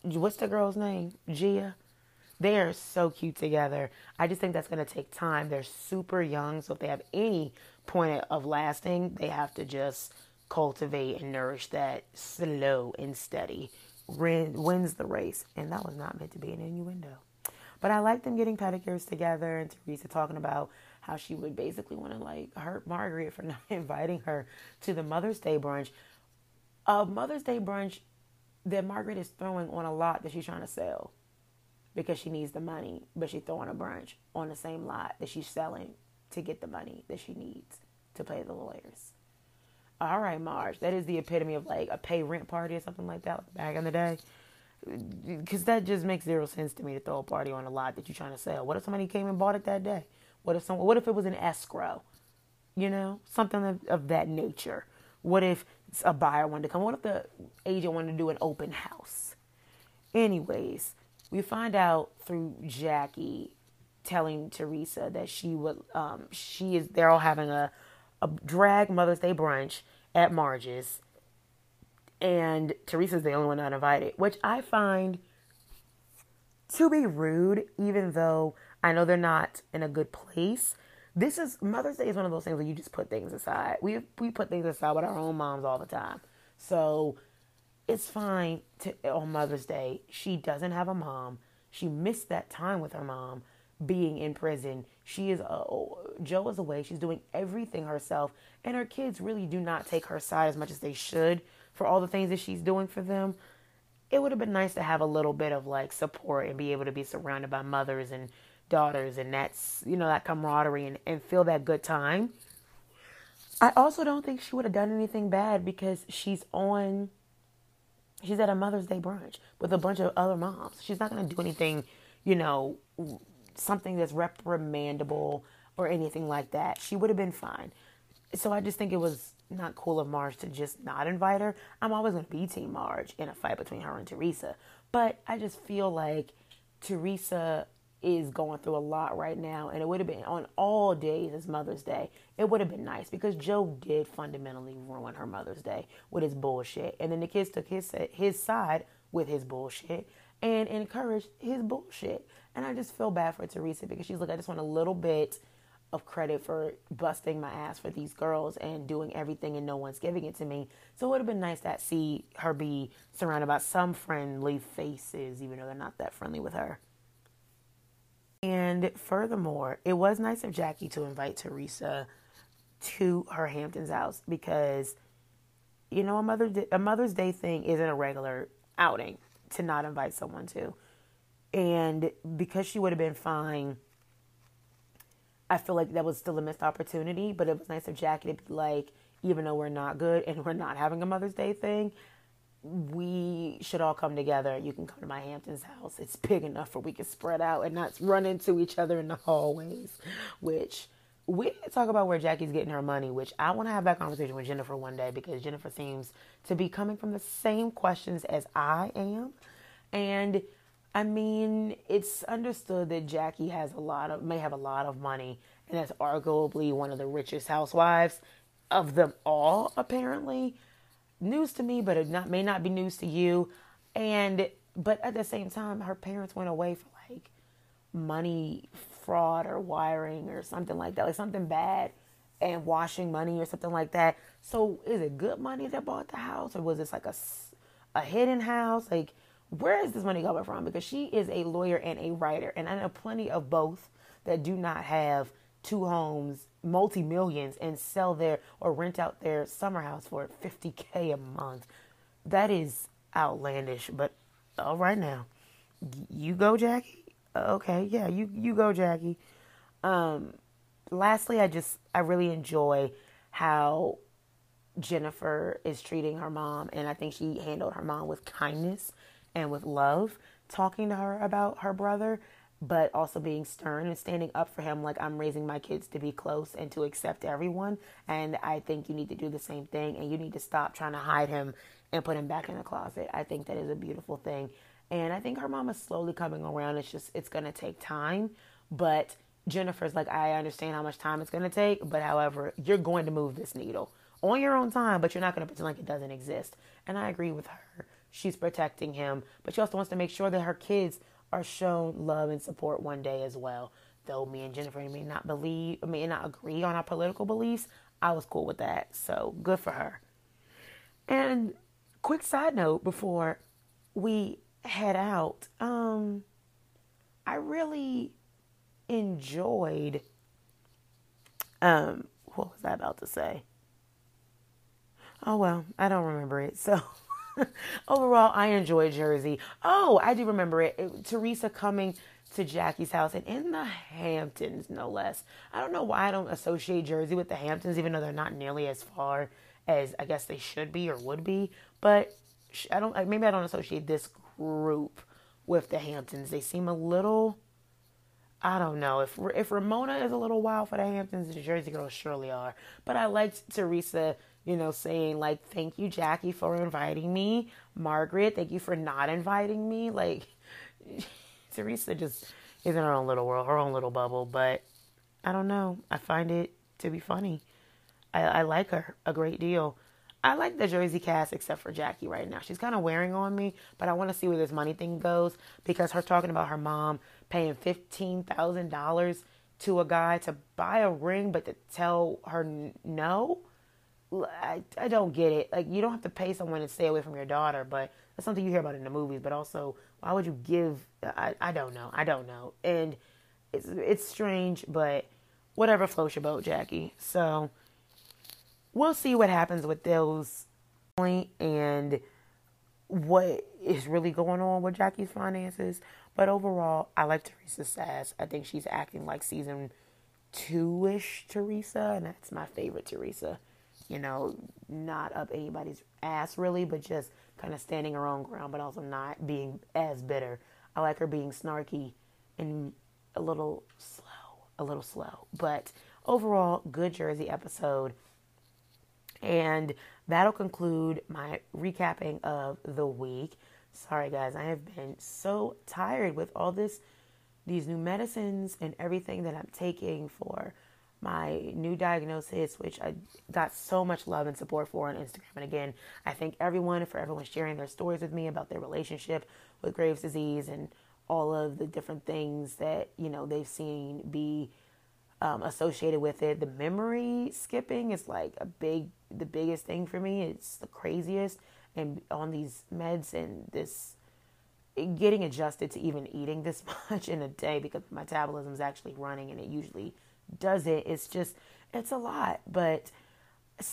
what's the girl's name? Gia. They are so cute together. I just think that's going to take time. They're super young, so if they have any point of lasting, they have to just cultivate and nourish that slow and steady wins the race. And that was not meant to be an innuendo. But I like them getting pedicures together and Teresa talking about how she would basically want to like hurt Margaret for *laughs* not inviting her to the Mother's Day brunch. A Mother's Day brunch that Margaret is throwing on a lot that she's trying to sell because she needs the money, but she's throwing a brunch on the same lot that she's selling to get the money that she needs to pay the lawyers. All right, Marge, that is the epitome of like a pay rent party or something like that back in the day. Because that just makes zero sense to me to throw a party on a lot that you're trying to sell. What if somebody came and bought it that day? What if someone? What if it was an escrow? You know, something of, of that nature. What if a buyer wanted to come? What if the agent wanted to do an open house? Anyways, we find out through Jackie telling Teresa that she would, um, she is, they're all having a, a drag Mother's Day brunch at Marge's, and Teresa's the only one not invited, which I find to be rude, even though I know they're not in a good place this is Mother's Day is one of those things where you just put things aside. We we put things aside with our own moms all the time. So it's fine to on Mother's Day. She doesn't have a mom. She missed that time with her mom being in prison. She is uh, Joe is away. She's doing everything herself, and her kids really do not take her side as much as they should for all the things that she's doing for them. It would have been nice to have a little bit of like support and be able to be surrounded by mothers and daughters and that's you know that camaraderie and, and feel that good time. I also don't think she would have done anything bad because she's on she's at a mother's day brunch with a bunch of other moms. She's not going to do anything you know something that's reprimandable or anything like that. She would have been fine. So i just think it was not cool of marge to just not invite her. I'm always going to be team marge in a fight between her and teresa. But i just feel like teresa is going through a lot right now, and it would have been on all days as Mother's Day. It would have been nice because Joe did fundamentally ruin her Mother's Day with his bullshit, and then the kids took his his side with his bullshit, and encouraged his bullshit. And I just feel bad for Teresa because she's like, I just want a little bit of credit for busting my ass for these girls and doing everything and no one's giving it to me. So it would have been nice to see her be surrounded by some friendly faces, even though they're not that friendly with her. And furthermore, it was nice of Jackie to invite Teresa to her Hamptons house because, you know, a mother a Mother's Day thing isn't a regular outing to not invite someone to, and because she would have been fine. I feel like that was still a missed opportunity, but it was nice of Jackie to be like, even though we're not good and we're not having a Mother's Day thing, we should all come together. You can come to my Hamptons house. It's big enough where we can spread out and not run into each other in the hallways. Which we didn't talk about where Jackie's getting her money, which I want to have that conversation with Jennifer one day because Jennifer seems to be coming from the same questions as I am. And I mean, it's understood that Jackie has a lot of may have a lot of money and that's arguably one of the richest housewives of them all, apparently news to me, but it not may not be news to you. And but at the same time, her parents went away for like money fraud or wiring or something like that, like something bad and washing money or something like that. So is it good money that bought the house or was this like a, a hidden house? Like where is this money coming from? Because she is a lawyer and a writer, and I know plenty of both that do not have two homes, multi millions, and sell their or rent out their summer house for 50K a month. That is outlandish, but all right now. You go, Jackie? Okay, yeah, you, you go, Jackie. Um, lastly, I just, I really enjoy how Jennifer is treating her mom, and I think she handled her mom with kindness and with love, talking to her about her brother but also being stern and standing up for him like I'm raising my kids to be close and to accept everyone. And I think you need to do the same thing and you need to stop trying to hide him and put him back in the closet. I think that is a beautiful thing. And I think her mom is slowly coming around. It's just, it's going to take time. But Jennifer's like, I understand how much time it's going to take. But however, you're going to move this needle on your own time, but you're not going to pretend like it doesn't exist. And I agree with her. She's protecting him, but she also wants to make sure that her kids are shown love and support one day as well. Though me and Jennifer may not believe, may not agree on our political beliefs, I was cool with that. So good for her. And quick side note before we head out, um, I really enjoyed. Um, what was I about to say? Oh well, I don't remember it. So. *laughs* *laughs* Overall, I enjoy Jersey. Oh, I do remember it. it. Teresa coming to Jackie's house and in the Hamptons, no less. I don't know why I don't associate Jersey with the Hamptons, even though they're not nearly as far as I guess they should be or would be. But I don't. Maybe I don't associate this group with the Hamptons. They seem a little. I don't know if if Ramona is a little wild for the Hamptons, the Jersey girls surely are. But I liked Teresa you know, saying like, thank you, Jackie, for inviting me. Margaret, thank you for not inviting me. Like, *laughs* Teresa just is in her own little world, her own little bubble. But I don't know. I find it to be funny. I, I like her a great deal. I like the Jersey cast except for Jackie right now. She's kind of wearing on me, but I want to see where this money thing goes because her talking about her mom paying $15,000 to a guy to buy a ring, but to tell her no I, I don't get it. Like you don't have to pay someone to stay away from your daughter, but that's something you hear about in the movies. But also, why would you give? I I don't know. I don't know. And it's it's strange, but whatever floats your boat, Jackie. So we'll see what happens with those point and what is really going on with Jackie's finances. But overall, I like Teresa Sass. I think she's acting like season two ish Teresa, and that's my favorite Teresa you know, not up anybody's ass really, but just kind of standing her own ground, but also not being as bitter. I like her being snarky and a little slow, a little slow. But overall, good Jersey episode. And that'll conclude my recapping of the week. Sorry guys, I have been so tired with all this these new medicines and everything that I'm taking for my new diagnosis, which I got so much love and support for on Instagram. And again, I thank everyone for everyone sharing their stories with me about their relationship with Graves' disease and all of the different things that you know they've seen be um, associated with it. The memory skipping is like a big, the biggest thing for me. It's the craziest, and on these meds and this getting adjusted to even eating this *laughs* much in a day because metabolism is actually running and it usually does it. It's just, it's a lot. But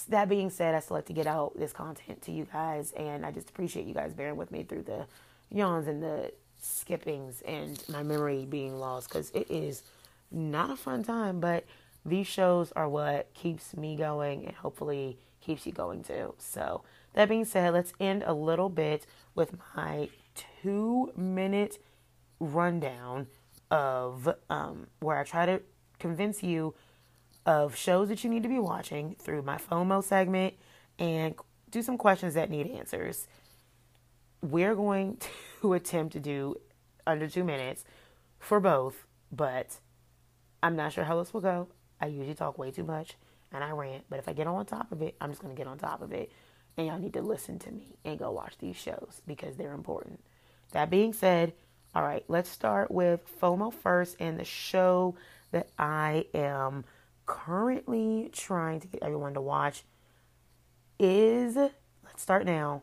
that being said, I still like to get out this content to you guys, and I just appreciate you guys bearing with me through the yawns and the skippings and my memory being lost because it is not a fun time. But these shows are what keeps me going and hopefully keeps you going too. So, that being said, let's end a little bit with my two minute rundown of um, where I try to convince you of shows that you need to be watching through my FOMO segment and do some questions that need answers. We're going *laughs* to attempt to do under two minutes for both, but I'm not sure how this will go. I usually talk way too much and I rant, but if I get on top of it, I'm just going to get on top of it. And y'all need to listen to me and go watch these shows because they're important. That being said, all right, let's start with FOMO first and the show that I am currently trying to get everyone to watch is let's start now.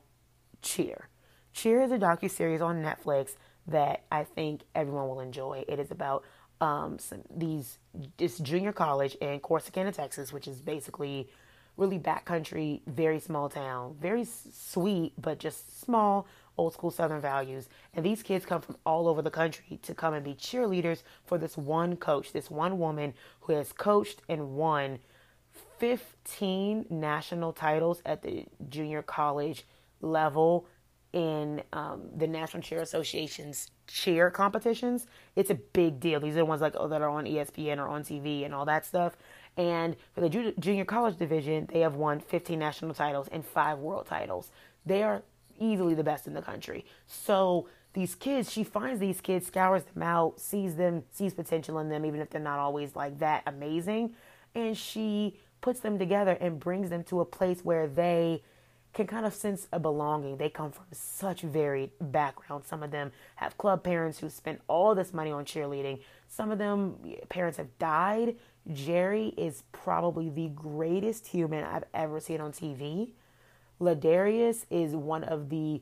Cheer. Cheer is a docu series on Netflix that I think everyone will enjoy. It is about um, some, these this junior college in Corsicana, Texas, which is basically really backcountry, very small town, very sweet but just small old school Southern values. And these kids come from all over the country to come and be cheerleaders for this one coach, this one woman who has coached and won 15 national titles at the junior college level in um, the National Cheer Association's cheer competitions. It's a big deal. These are the ones like oh, that are on ESPN or on TV and all that stuff. And for the junior college division, they have won 15 national titles and five world titles. They are easily the best in the country. So these kids, she finds these kids, scours them out, sees them, sees potential in them, even if they're not always like that amazing. And she puts them together and brings them to a place where they can kind of sense a belonging. They come from such varied backgrounds. Some of them have club parents who spent all this money on cheerleading. Some of them parents have died. Jerry is probably the greatest human I've ever seen on TV. Ladarius is one of the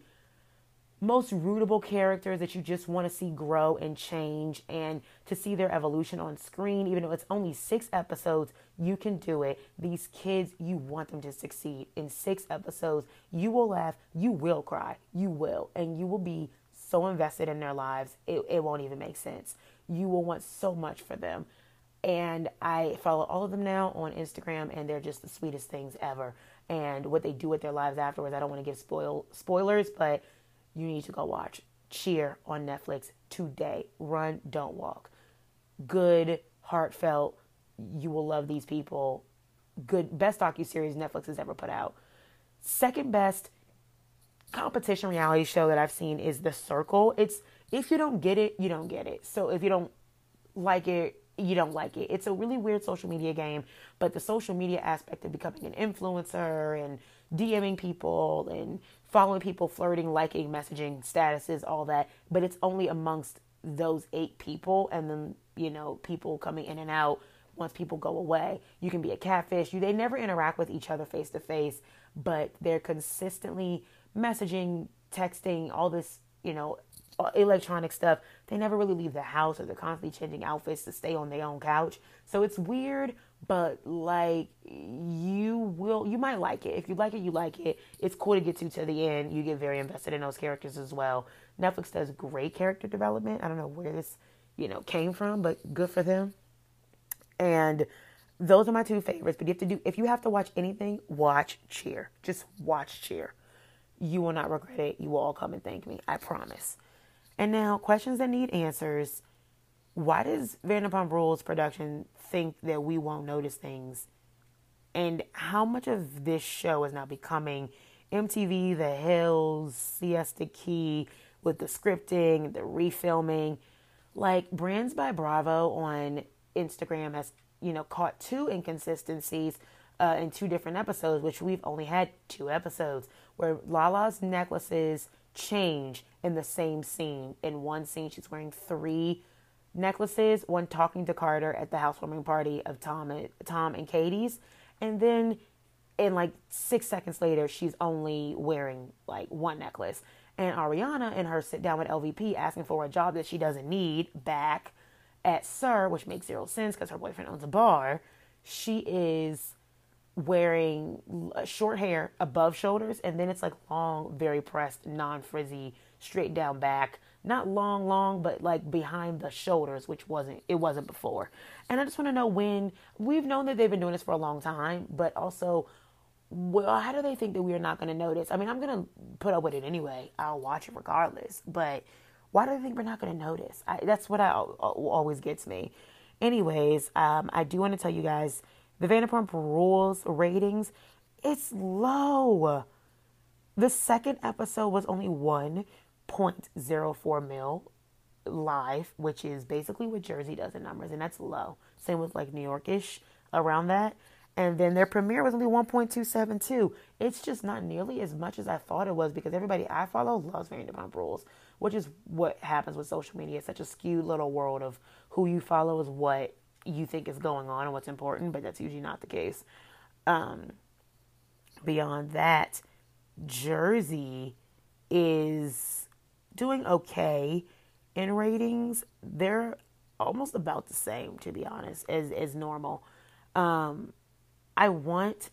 most rootable characters that you just want to see grow and change and to see their evolution on screen. Even though it's only 6 episodes you can do it. These kids you want them to succeed. In 6 episodes you will laugh you will cry you will and you will be so invested in their lives it, it won't even make sense. You will want so much for them. And I follow all of them now on Instagram and they're just the sweetest things ever and what they do with their lives afterwards. I don't want to give spoil spoilers, but you need to go watch Cheer on Netflix today. Run, don't walk. Good, heartfelt. You will love these people. Good, best docu series Netflix has ever put out. Second best competition reality show that I've seen is The Circle. It's if you don't get it, you don't get it. So if you don't like it, you don't like it. It's a really weird social media game, but the social media aspect of becoming an influencer and DMing people and following people, flirting, liking, messaging, statuses, all that, but it's only amongst those eight people and then, you know, people coming in and out once people go away. You can be a catfish. You they never interact with each other face to face, but they're consistently messaging, texting, all this, you know, electronic stuff. They never really leave the house or they're constantly changing outfits to stay on their own couch. So it's weird, but like you will, you might like it. If you like it, you like it. It's cool to get to to the end. You get very invested in those characters as well. Netflix does great character development. I don't know where this, you know, came from, but good for them. And those are my two favorites. But you have to do if you have to watch anything, watch Cheer. Just watch Cheer. You will not regret it. You will all come and thank me. I promise. And now, questions that need answers. Why does Vanderpump Rules production think that we won't notice things? And how much of this show is now becoming MTV, The Hills, Siesta Key with the scripting, the refilming? Like Brands by Bravo on Instagram has you know, caught two inconsistencies uh, in two different episodes, which we've only had two episodes, where Lala's necklaces change in the same scene. In one scene, she's wearing three necklaces, one talking to Carter at the housewarming party of Tom and, Tom and Katie's, and then in like six seconds later, she's only wearing like one necklace. And Ariana and her sit down with LVP asking for a job that she doesn't need back at SUR, which makes zero sense because her boyfriend owns a bar. She is wearing short hair above shoulders, and then it's like long, very pressed, non frizzy, straight down back. Not long, long, but like behind the shoulders, which wasn't it wasn't before. And I just want to know when we've known that they've been doing this for a long time, but also well, how do they think that we are not going to notice? I mean, I'm going to put up with it anyway. I'll watch it regardless. But why do they think we're not going to notice? I, that's what I, always gets me. Anyways, um, I do want to tell you guys the Vanderpump Rules ratings. It's low. The second episode was only 1.04 mil live, which is basically what Jersey does in numbers, and that's low. Same with like New Yorkish around that and then their premiere was only 1.272. It's just not nearly as much as I thought it was because everybody I follow loves Vanderpump Rules, which is what happens with social media. It's such a skewed little world of who you follow is what you think is going on and what's important, but that's usually not the case. Um, beyond that, Jersey is doing okay in ratings. They're almost about the same, to be honest, as as normal. Um, I want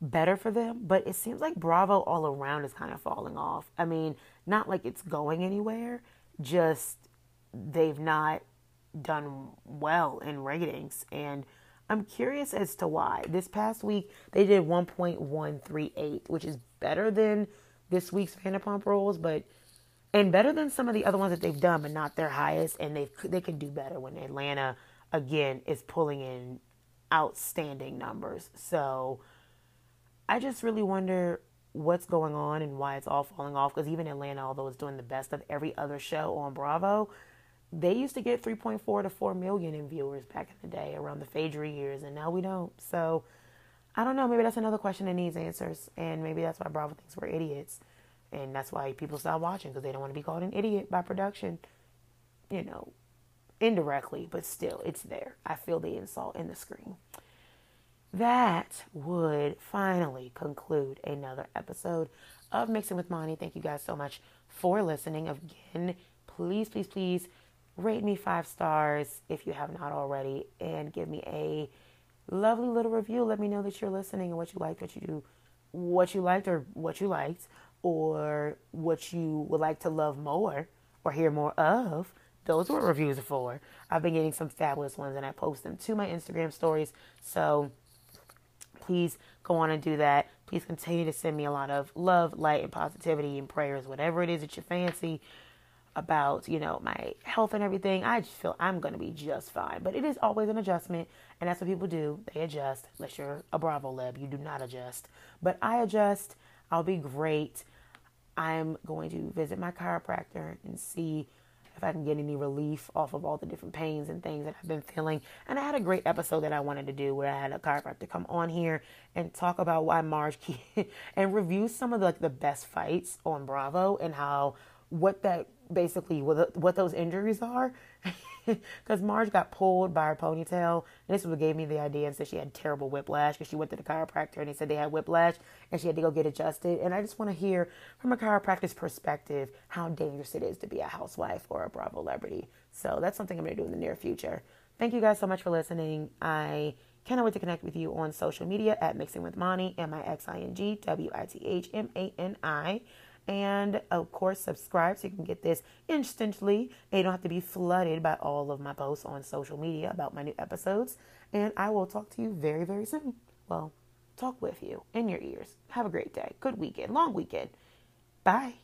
better for them, but it seems like Bravo all around is kind of falling off. I mean, not like it's going anywhere, just they've not done well in ratings. And I'm curious as to why. This past week, they did 1.138, which is better than this week's Vanderpump Rules, but and better than some of the other ones that they've done, but not their highest. And they they can do better when Atlanta again is pulling in outstanding numbers. So I just really wonder what's going on and why it's all falling off. Because even Atlanta, although it's doing the best of every other show on Bravo, they used to get 3.4 to 4 million in viewers back in the day around the Phaedra years, and now we don't. So I don't know. Maybe that's another question that needs answers, and maybe that's why Bravo thinks we're idiots, and that's why people stop watching because they don't want to be called an idiot by production. You know, indirectly, but still, it's there. I feel the insult in the screen. That would finally conclude another episode of Mixing with Mani. Thank you guys so much for listening. Again, please, please, please rate me five stars if you have not already and give me a lovely little review. Let me know that you're listening and what you liked, what you do, what you liked or what you liked, or what you would like to love more or hear more of those were reviews for. I've been getting some fabulous ones and I post them to my Instagram stories. So please go on and do that. Please continue to send me a lot of love, light, and positivity and prayers, whatever it is that you fancy about, you know, my health and everything. I just feel I'm going to be just fine. But it is always an adjustment, and that's what people do. They adjust. Unless you're a Bravo lab, you do not adjust. But I adjust. I'll be great. I'm going to visit my chiropractor and see if I can get any relief off of all the different pains and things that I've been feeling. And I had a great episode that I wanted to do where I had a chiropractor come on here and talk about why Marge *laughs* and review some of the, like the best fights on Bravo and how what that basically what, what those injuries are. *laughs* Because Marge got pulled by her ponytail. And this is what gave me the idea and said she had terrible whiplash because she went to the chiropractor and they said they had whiplash and she had to go get adjusted. And I just want to hear from a chiropractor's perspective how dangerous it is to be a housewife or a Bravo celebrity. So that's something I'm going to do in the near future. Thank you guys so much for listening. I cannot wait to connect with you on social media at Mixing with Mani, M I X I N G W I T H M A N I. And of course, subscribe so you can get this instantly. And you don't have to be flooded by all of my posts on social media about my new episodes. And I will talk to you very, very soon. Well, talk with you in your ears. Have a great day. Good weekend. Long weekend. Bye.